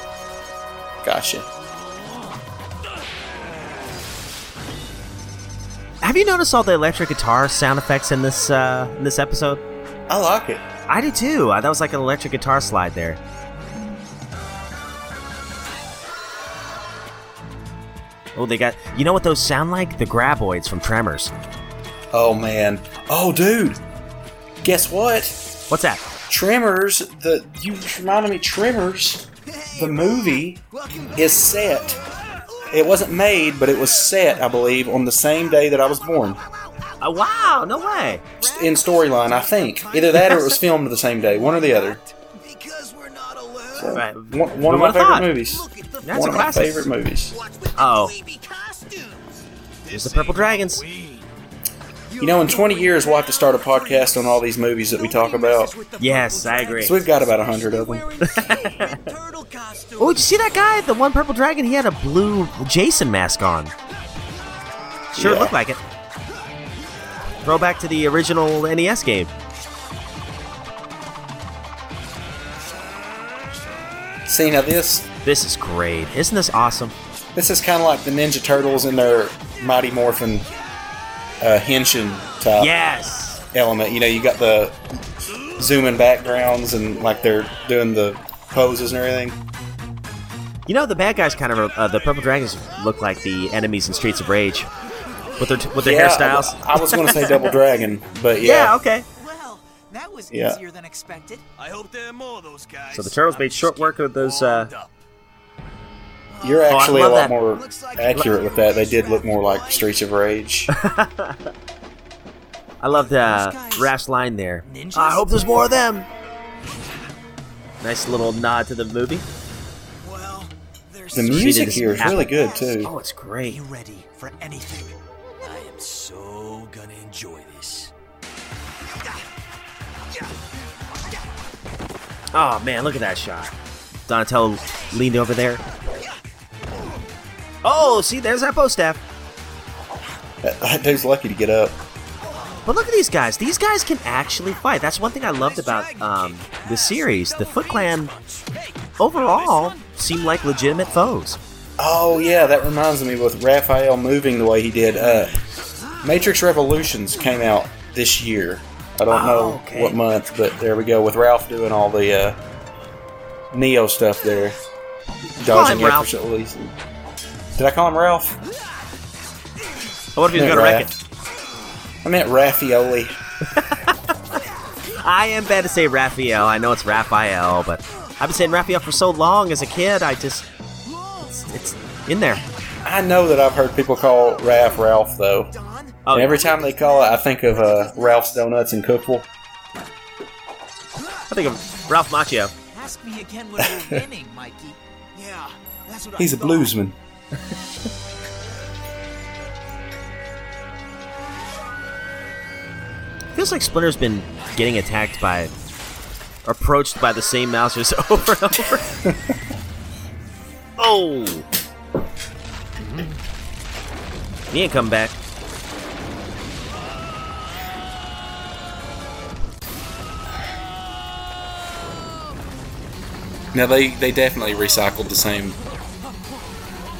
gotcha. Have you noticed all the electric guitar sound effects in this uh, in this episode? I like it. I do too. Uh, That was like an electric guitar slide there. Oh, they got. You know what those sound like? The graboids from Tremors. Oh man. Oh dude. Guess what? What's that? Tremors. The you reminded me. Tremors. The movie is set. It wasn't made, but it was set, I believe, on the same day that I was born. Oh, wow! No way. In storyline, I think either that or it was filmed the same day, one or the other. Because we're not alone. Right. One, one of my favorite thought? movies. Look at the That's one a of my classic. favorite movies. Oh. the baby costumes? There's the purple dragons. You know, in 20 years, we'll have to start a podcast on all these movies that we talk about. Yes, I agree. So we've got about a hundred of them. Wearing turtle costumes. Oh, did you see that guy? The one purple dragon. He had a blue Jason mask on. Sure Yeah. looked like it. Throwback to the original NES game. See, now this This is great. Isn't this awesome? this is kind of like the Ninja Turtles in their Mighty Morphin uh, Henshin type Yes. element. You know, you got the zooming backgrounds and like they're doing the poses and everything. You know the bad guys kind of uh, the purple dragons look like the enemies in Streets of Rage with their with their Yeah, hairstyles. I, I was going to say Double Dragon, but yeah. yeah. Okay. Well, that was Yeah. easier than expected. I hope there are more of those guys. So the turtles made short work of those. Uh, You're Oh, actually a lot that. more like- accurate with that. They did look more like Streets of Rage. I loved uh, Those Raph's line there. Ninjas? I hope there's more of them. Nice little nod to the movie. Well, The music here is really good too. Oh, it's great. Be ready for anything. I am so gonna enjoy this. Oh man, look at that shot. Donatello leaned over there. Oh, see, there's that bow staff. Dude's lucky to get up. But look at these guys. These guys can actually fight. That's one thing I loved about um, the series. The Foot Clan overall seemed like legitimate foes. Oh yeah, that reminds me with Raphael moving the way he did. Uh, Matrix Revolutions came out this year. I don't Oh, know okay. what month, but there we go with Ralph doing all the uh, Neo stuff there, dodging Ralph. Effortlessly. Did I call him Ralph? What if he's Yeah, gonna wreck it? I meant Raffioli. I am bad to say Raphael. I know it's Raphael, but I've been saying Raphael for so long as a kid. I just it's, it's in there. I know that I've heard people call Raph Ralph though. Oh, and every time they call it, I think of uh, Ralph's Donuts in Cookeville. I think of Ralph Macchio. Ask me again when we're winning, Mikey. Yeah, that's what He's I a thought. bluesman. Feels like Splinter's been getting attacked by, approached by the same mousers over and over. oh. Mm-hmm. He ain't come back. Now they they definitely recycled the same.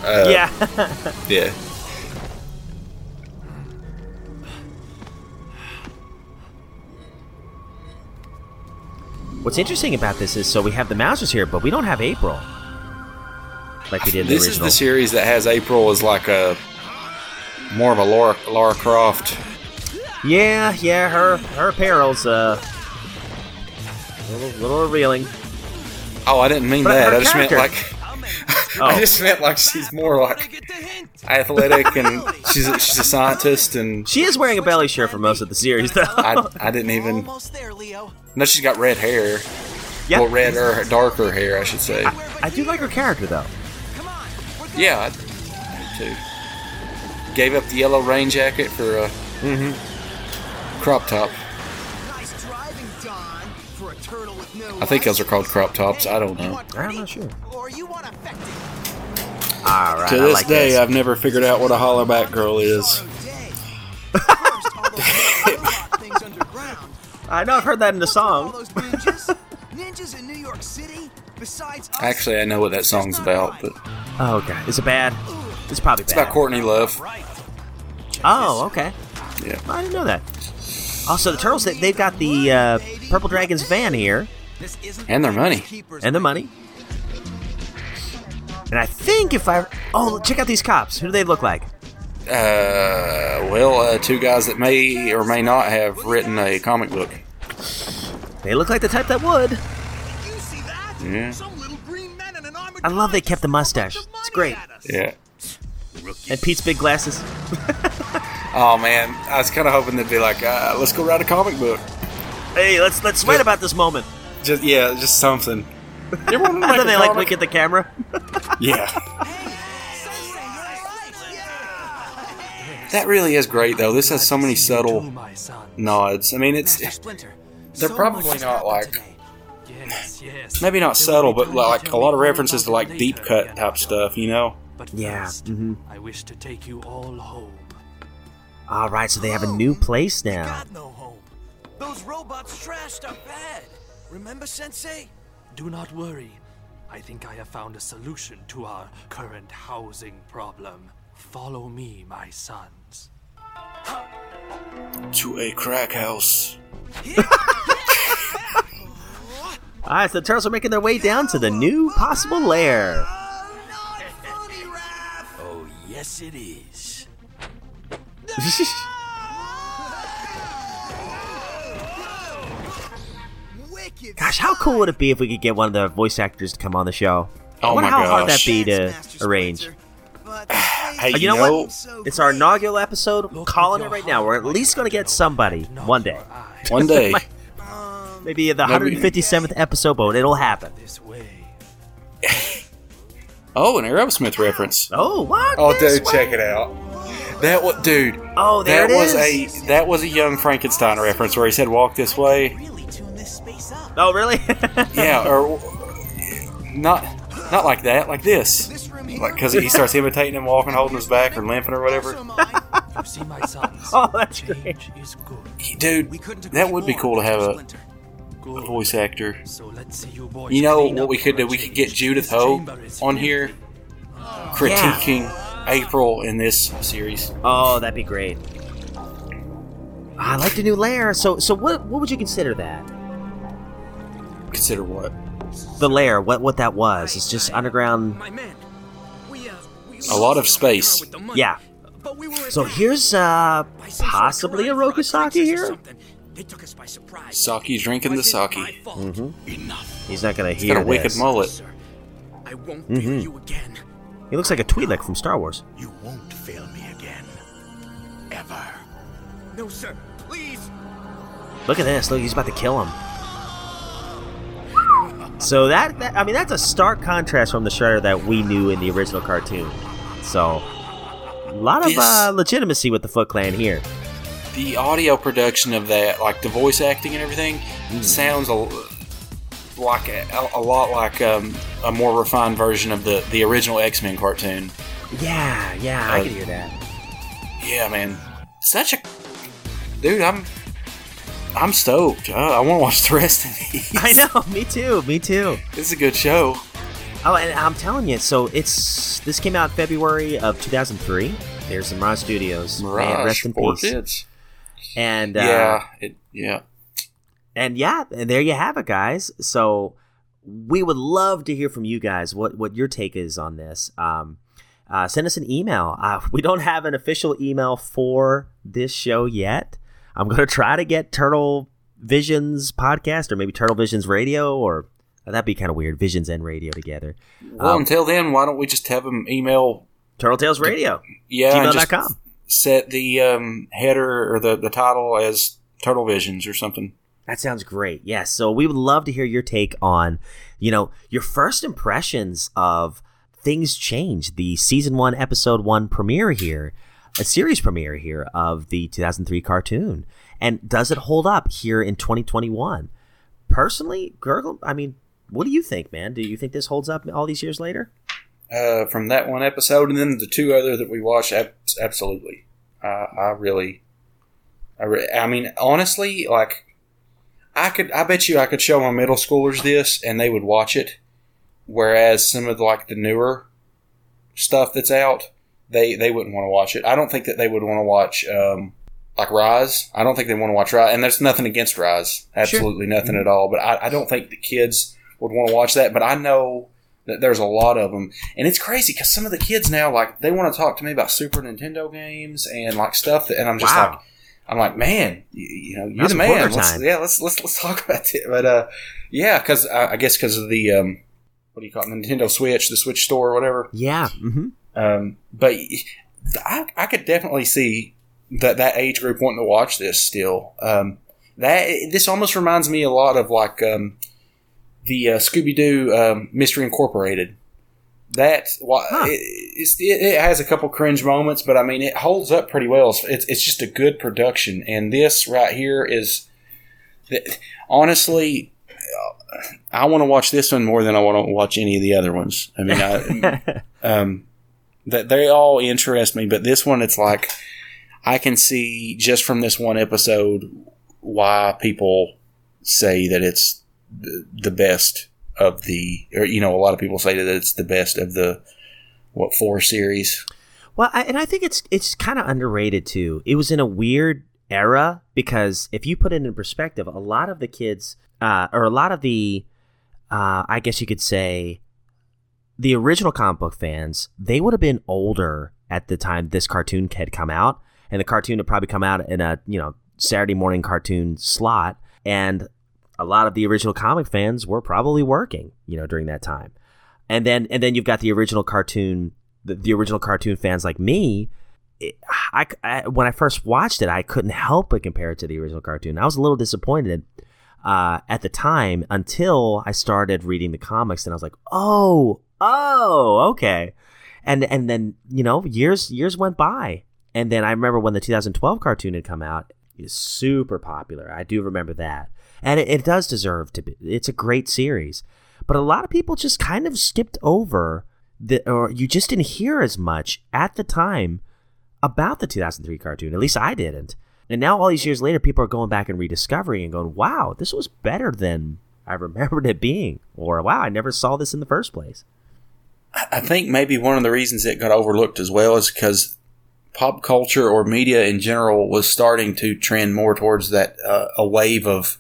Uh, yeah. Yeah. What's interesting about this is so we have the mousers here, but we don't have April. Like we did in the This is the series that has April as like a more of a Laura Lara Croft. yeah, yeah, her her apparel's uh a little, little revealing. Oh, I didn't mean But that. I just meant like Oh. I just meant like she's more like athletic and she's a, she's a scientist and She is wearing a belly shirt for most of the series though. I, I didn't even Almost there, Leo. know she's got red hair. Yeah. Well, red or darker hair, I should say. I do like her character though. Yeah, I I too. Gave up the yellow rain jacket for a mm-hmm. crop top. I think those are called crop tops. I don't know. I'm not sure. Or you want effective? All right. To this like day, this. I've never figured out what a Hollaback girl is. Sorrow day. First, all those robot things underground. I know I've heard that in the song. those ninjas? ninjas in New York City? Besides us? Actually, I know what that song's about, but Oh, okay. Is it bad? It's probably it's bad. about Courtney Love. Oh, okay. Yeah. I didn't know that. Also, the turtles they, they've got the uh, Purple Dragons van here This isn't And their money. And the money. And I think if I oh check out these cops. Who do they look like? Uh, well, uh, two guys that may or may not have written a comic book. They look like the type that would. You see that? Yeah. Some little green men in an armored I love they kept the threw a bunch mustache. It's great. Yeah. And Pete's big glasses. Oh man, I was kind of hoping they'd be like, uh, "Let's go write a comic book." Hey, let's let's write about this moment. Just yeah, just something. You want to make a they like comic? look at the camera. Yeah. That really is great though. This has so many subtle nods. I mean, it's Splinter. they're probably not like today. Yes, yes. maybe not subtle, but like a lot of of references to like deep cut type stuff. You know. But Yeah, first, mhm. I wish to take you all home. All right, so they have a new place now. Got no hope. Those robots trashed our bed. Remember, Sensei? Do not worry. I think I have found a solution to our current housing problem. Follow me, my sons. To a crack house. All right, so the turtles are making their way down to the new possible lair. Oh, oh yes, it is. Gosh, how cool would it be if we could get one of the voice actors to come on the show? Oh I Oh wonder my how hard that'd be to Master arrange. Hey, you know know- what? It's our inaugural episode. I'm Look calling it right now. We're at least going to get somebody one day. One day. Maybe the Maybe- 157th episode, but it'll happen. This way. Oh, an Aerosmith reference. Oh, what? Oh, dude, way? check it out. That was, dude. Oh, there that it was is. a that was a young Frankenstein reference where he said, "Walk this way." Really tune this space up. Oh, really? Yeah, or not not like that, like this. This. Like because he starts imitating him walking, holding his back, or limping, or whatever. I. You see, my sons. Oh, that's great. Good. Dude, that would be cool to have a, a voice actor. So let's see you boys. You know what we could do? We could get. Judith This Hoag on here critiquing April in this series. oh, that'd be great. Ah, I like the new lair. So, so what? What would you consider that? Consider what? The lair. What? What that was? It's just underground. My man, we, uh, we A lot of space. with the money, Yeah. But we were So here's uh by some sort of possibly a karate Rokusaki here. something. They took us by surprise. Saki's drinking the Wasn't sake. my fault. Enough. He's not gonna He's hear got a wicked this. mullet. Sir, I won't Mhm. you again. He looks like a Twi'lek from Star Wars. You won't fail me again. Ever. No, sir. Please. Look at this. Look, he's about to kill him. So that, that I mean, that's a stark contrast from the Shredder that we knew in the original cartoon. So a lot of uh, legitimacy with the Foot Clan here. The audio production of that, like the voice acting and everything, sounds a, like a, a lot like um, a more refined version of the the original X Men cartoon. Yeah, yeah, I Uh, can hear that. Yeah, man, such a dude. I'm I'm stoked. Uh, I want to watch the rest of these. I know. Me too. Me too. This is a good show. Oh, and I'm telling you, so it's this came out February of 2003. There's the Mirage Studios. Man, Mirage rest in peace. kids. And uh, yeah, it, yeah. and yeah, and there you have it, guys. So we would love to hear from you guys. What what your take is on this? Um, uh, send us an email. Uh, we don't have an official email for this show yet. I'm gonna try to get Turtle Visions podcast or maybe Turtle Visions Radio or that'd be kind of weird. Visions and radio together. Well, Um, until then, why don't we just have them email? Turtle Tales Radio. Yeah, Gmail.com. set the um, header or the, the title as Turtle Visions or something. That sounds great. Yes. So we would love to hear your take on, you know, your first impressions of things change. The season one, episode one premiere here, a series premiere here of the 2003 cartoon. And does it hold up here in 2021? Personally, Gurgle, I mean, what do you think, man? Do you think this holds up all these years later? uh, from that one episode, and then the two other that we watched. Ab- absolutely, uh, I really, I, re- I mean, honestly, like, I could, I bet you, I could show my middle schoolers this, and they would watch it. Whereas some of the, like the newer stuff that's out, they they wouldn't want to watch it. I don't think that they would want to watch. Um, like Rise, I don't think they want to watch Rise, and there's nothing against Rise, absolutely nothing at all. But I, I don't think the kids would want to watch that. But I know that there's a lot of them, and it's crazy because some of the kids now like they want to talk to me about Super Nintendo games and like stuff that, and I'm just Wow. like, I'm like, man, you, you know, you're That's the man. Let's, yeah, let's let's let's talk about it. But uh, yeah, because I, I guess because of the um, what do you call it, the Nintendo Switch, the Switch Store, or whatever. Yeah. hmm Um, but I, I could definitely see that that age group wanting to watch this still. Um, that this almost reminds me a lot of like um, the uh, Scooby Doo um, Mystery Incorporated. That why Huh. it, it, it has a couple cringe moments, but I mean it holds up pretty well. It's, it's, it's just a good production, and this right here is honestly. I want to watch this one more than I want to watch any of the other ones. I mean, I, um, that they all interest me, but this one, it's like I can see just from this one episode why people say that it's the, best of the, or you know, a lot of people say that it's the best of the what four series. Well, I, and I think it's it's kind of underrated too. It was in a weird era because if you put it in perspective, a lot of the kids, uh, or a lot of the, uh, I guess you could say, the original comic book fans, they would have been older at the time this cartoon had come out, and the cartoon had probably come out in a you know Saturday morning cartoon slot, and a lot of the original comic fans were probably working, you know, during that time, and then and then you've got the original cartoon, the, the original cartoon fans like me. I, I when I first watched it, I couldn't help but compare it to the original cartoon. I was a little disappointed uh, at the time until I started reading the comics, and I was like, oh, oh, okay. And and then you know years years went by, and then I remember when the 2012 cartoon had come out. It was super popular. I do remember that, and it, it does deserve to be. It's a great series, but a lot of people just kind of skipped over the, or you just didn't hear as much at the time about the 2003 cartoon. At least I didn't. And now, all these years later, people are going back and rediscovering and going, wow, this was better than I remembered it being. Or, wow, I never saw this in the first place. I think maybe one of the reasons it got overlooked as well is because pop culture or media in general was starting to trend more towards that uh, a wave of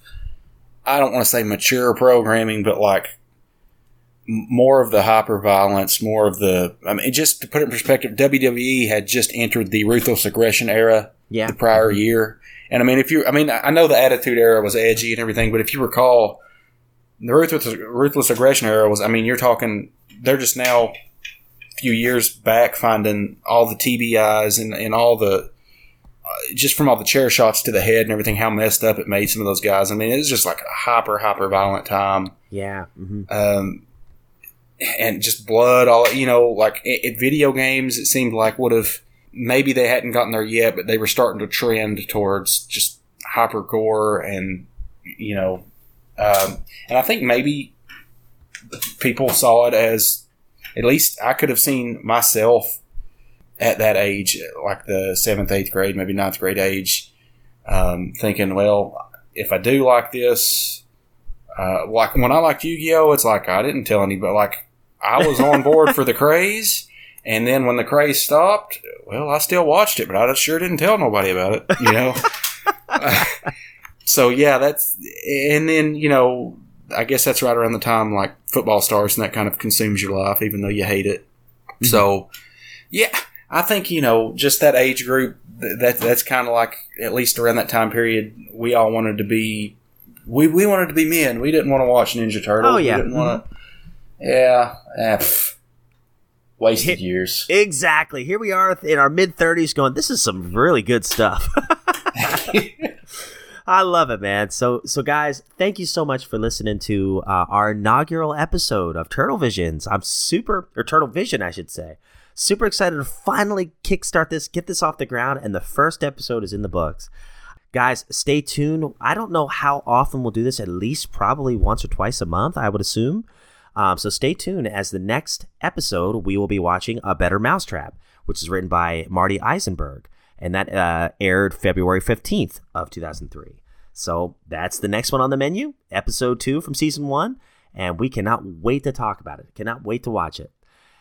I don't want to say mature programming, but like more of the hyper violence, more of the I mean, just to put it in perspective, WWE had just entered the ruthless aggression era Yeah. the prior year, and I mean, if you, I mean, I know the Attitude Era was edgy and everything, but if you recall, the ruthless ruthless aggression era was, I mean, you're talking, they're just now a few years back finding all the TBIs and, and all the uh, just from all the chair shots to the head and everything, how messed up it made some of those guys. I mean, it was just like a hyper, hyper violent time. Yeah. hmm Um, and just blood, all, you know, like i in video games, it seemed like would have, maybe they hadn't gotten there yet, but they were starting to trend towards just hyper gore and, you know, um, and I think maybe people saw it as, at least I could have seen myself at that age, like the seventh, eighth grade, maybe ninth grade age, um, thinking, well, if I do like this, uh, like when I liked Yu Gi Oh, it's like I didn't tell anybody. Like I was on board for the craze, and then when the craze stopped, well, I still watched it, but I sure didn't tell nobody about it. You know. so yeah, that's and then you know I guess that's right around the time like football starts and that kind of consumes your life, even though you hate it. So yeah, I think you know just that age group. That that's kind of like at least around that time period, we all wanted to be. We, we wanted to be men. We didn't want to watch Ninja Turtles. Oh, yeah. We didn't want to. Yeah. eh, pff. wasted years. Exactly. Here we are in our mid 30s going, this is some really good stuff. I love it, man. So, so guys, thank you so much for listening to uh, our inaugural episode of Turtle Visions. I'm super, or Turtle Vision, I should say. Super excited to finally kickstart this, get this off the ground, and the first episode is in the books. Guys, stay tuned. I don't know how often we'll do this, at least probably once or twice a month, I would assume. Um, so stay tuned as the next episode we will be watching A Better Mousetrap, which is written by Marty Isenberg, and that uh, aired February 15th of 2003. So that's the next one on the menu, episode two from season one, and we cannot wait to talk about it. Cannot wait to watch it.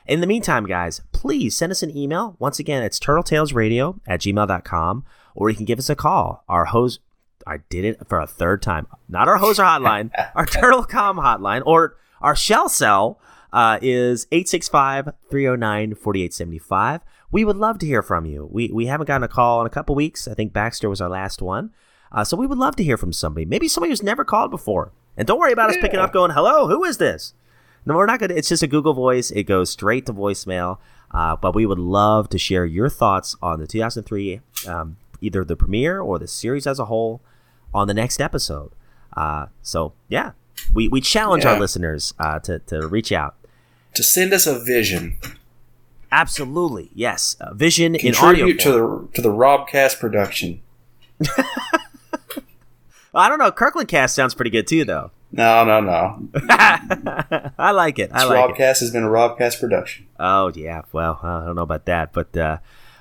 In the meantime, guys, please send us an email. Once again, it's turtletalesradio at gmail.com, or you can give us a call. Our hose, I did it for a third time. Not our hoser hotline, our TurtleCom hotline, or our shell cell uh, is 865-309-4875. We would love to hear from you. We, we haven't gotten a call in a couple weeks. I think Baxter was our last one. Uh, so we would love to hear from somebody. Maybe somebody who's never called before. And don't worry about us picking up going, hello, who is this? No, we're not going to. It's just a Google voice. It goes straight to voicemail. Uh, but we would love to share your thoughts on the 2003, um, either the premiere or the series as a whole, on the next episode. Uh, so, yeah, we, we challenge our listeners uh, to, to reach out. To send us a vision, Absolutely. Yes. Uh, vision in audio. contribute to form. the to the Robcast production. I don't know. Kirkland cast sounds pretty good too, though. No, no, no. I like it. I This like it. Robcast has been a Robcast production. Oh yeah, well I don't know about that, but uh,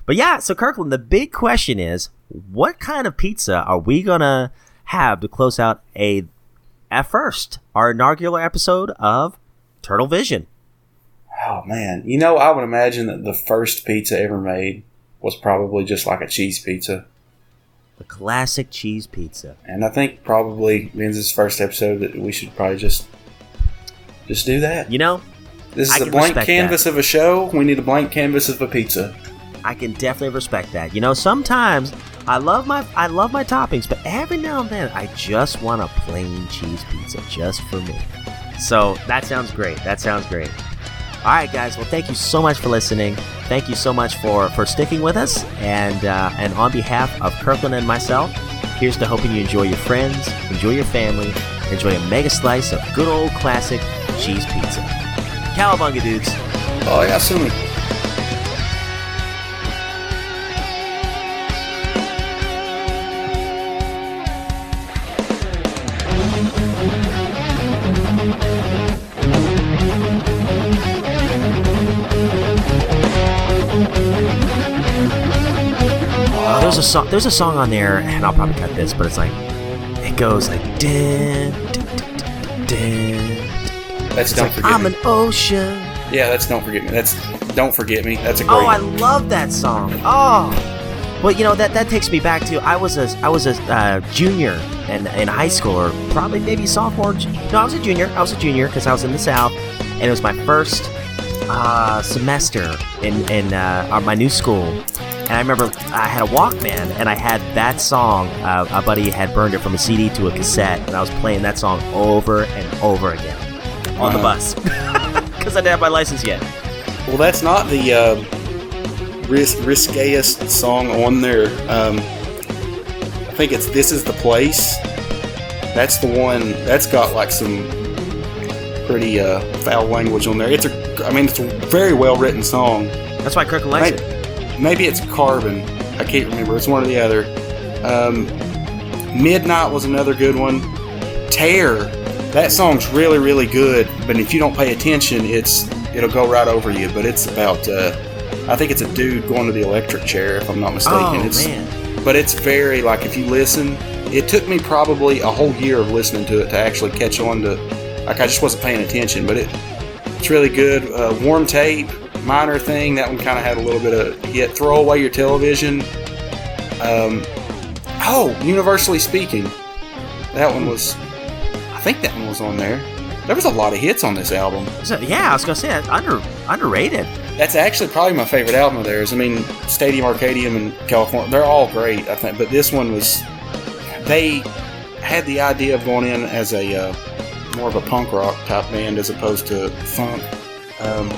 but yeah. So Kirkland, the big question is, what kind of pizza are we gonna have to close out a at first our inaugural episode of Turtle Vision? Oh man, you know, I would imagine that the first pizza ever made was probably just like a cheese pizza, The classic cheese pizza. and I think probably being this first episode that we should probably just just do that. You know, This is a can blank canvas of a show. We need a blank canvas of a pizza. I can definitely respect that. You know, sometimes I love my I love my toppings, but every now and then I just want a plain cheese pizza just for me. So that sounds great. That sounds great. All right, guys. Well, thank you so much for listening. Thank you so much for for sticking with us. And uh, and on behalf of Kirkland and myself, here's to hoping you enjoy your friends, enjoy your family, enjoy a mega slice of good old classic cheese pizza. Cowabunga, dudes. Oh yeah, Sumi. There's a song. There's a song on there, and I'll probably cut this, but it's like it goes like din, din, din. That's It's don't like forget I'm me. an ocean. Yeah, that's don't forget me. That's don't forget me. That's a great. Oh, I love that song. Oh, well, you know that that takes me back to I was a I was a uh, junior in in high school, or probably maybe sophomore. No, I was a junior. I was a junior because I was in the South, and it was my first uh, semester in in uh, uh, my new school. And I remember I had a Walkman, and I had that song. Uh, a buddy had burned it from a CD to a cassette, and I was playing that song over and over again on the Uh-huh. bus because I didn't have my license yet. Well, that's not the uh, ris- riskiest song on there. Um, I think it's "This Is the Place." That's the one that's got like some pretty uh, foul language on there. It's a, I mean, it's a very well written song. That's why Kirkland likes it. Maybe it's Cabron. I can't remember. It's one or the other. Um, Midnight was another good one. Tear. That song's really, really good. But if you don't pay attention, it's it'll go right over you. But it's about. Uh, I think it's a dude going to the electric chair, if I'm not mistaken. Oh it's, man. But it's very like if you listen, it took me probably a whole year of listening to it to actually catch on to. Like I just wasn't paying attention, but it it's really good. Uh, warm tape, minor thing. That one kind of had a little bit of hit. Throw away your television. Um, oh, universally speaking, that one was. I think that one was on there. There was a lot of hits on this album. So, yeah, I was gonna say that's under underrated. That's actually probably my favorite album of theirs. I mean, Stadium Arcadium and California, they're all great, I think. But this one was, they had the idea of going in as a uh, more of a punk rock type band as opposed to funk, um,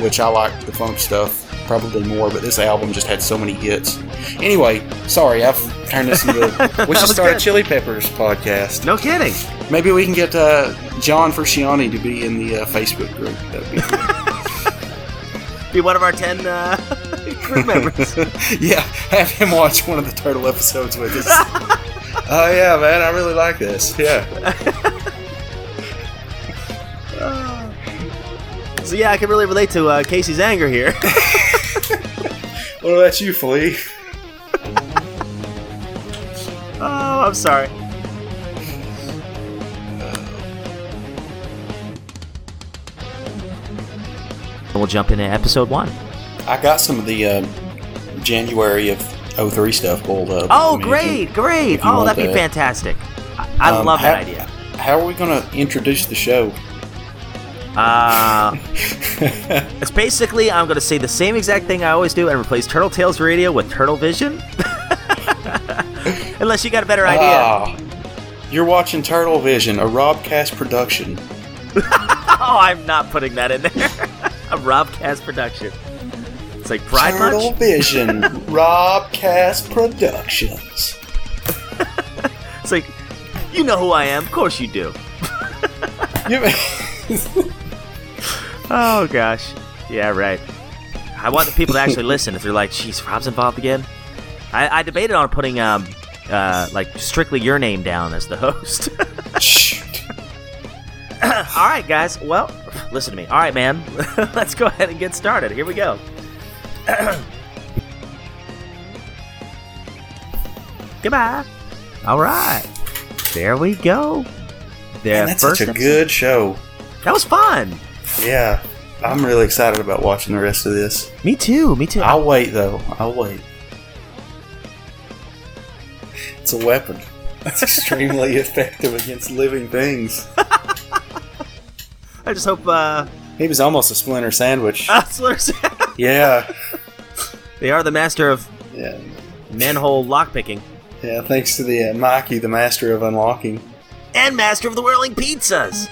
which I like the funk stuff probably more. But this album just had so many hits. Anyway, sorry, I've turned this into. We should start good. a Chili Peppers podcast. No kidding. Maybe we can get uh, John Frusciante to be in the uh, Facebook group. That'd be Be one of our 10 uh, crew members. yeah, have him watch one of the turtle episodes with us. oh yeah, man, I really like this. Yeah. So, yeah, I can really relate to uh, Casey's anger here. What about you, Flea? oh, I'm sorry. We'll jump into episode one. I got some of the uh, January of 03 stuff pulled up. Oh, great, great. Oh, that'd be that. fantastic. I, I Um, love that how- idea. How are we going to introduce the show? Uh, it's basically, I'm going to say the same exact thing I always do and replace Turtle Tales Radio with Turtle Vision. Unless you got a better idea. Ah, you're watching Turtle Vision, a Robcast production. Oh, I'm not putting that in there. a Robcast production. It's like Pride Turtle Punch. Vision, Robcast Productions. It's like, you know who I am. Of course you do. You- Oh gosh. Yeah, right. I want the people to actually listen. If they're like, "Jeez, Rob's involved again," I, I debated on putting um, uh, like strictly your name down as the host. All right, guys. Well, listen to me. All right, man. Let's go ahead and get started. Here we go. Goodbye. All right. There we go. Man, that's first such a episode- good show. That was fun. Yeah, I'm really excited about watching the rest of this. Me too. Me too. I'll wait though. I'll wait. It's a weapon. It's extremely effective against living things. I just hope uh, He was almost a splinter sandwich. Hustlers. Yeah. they are the master of Yeah. manhole lockpicking Yeah, thanks to the uh, Mikey, the master of unlocking. and master of the whirling pizzas.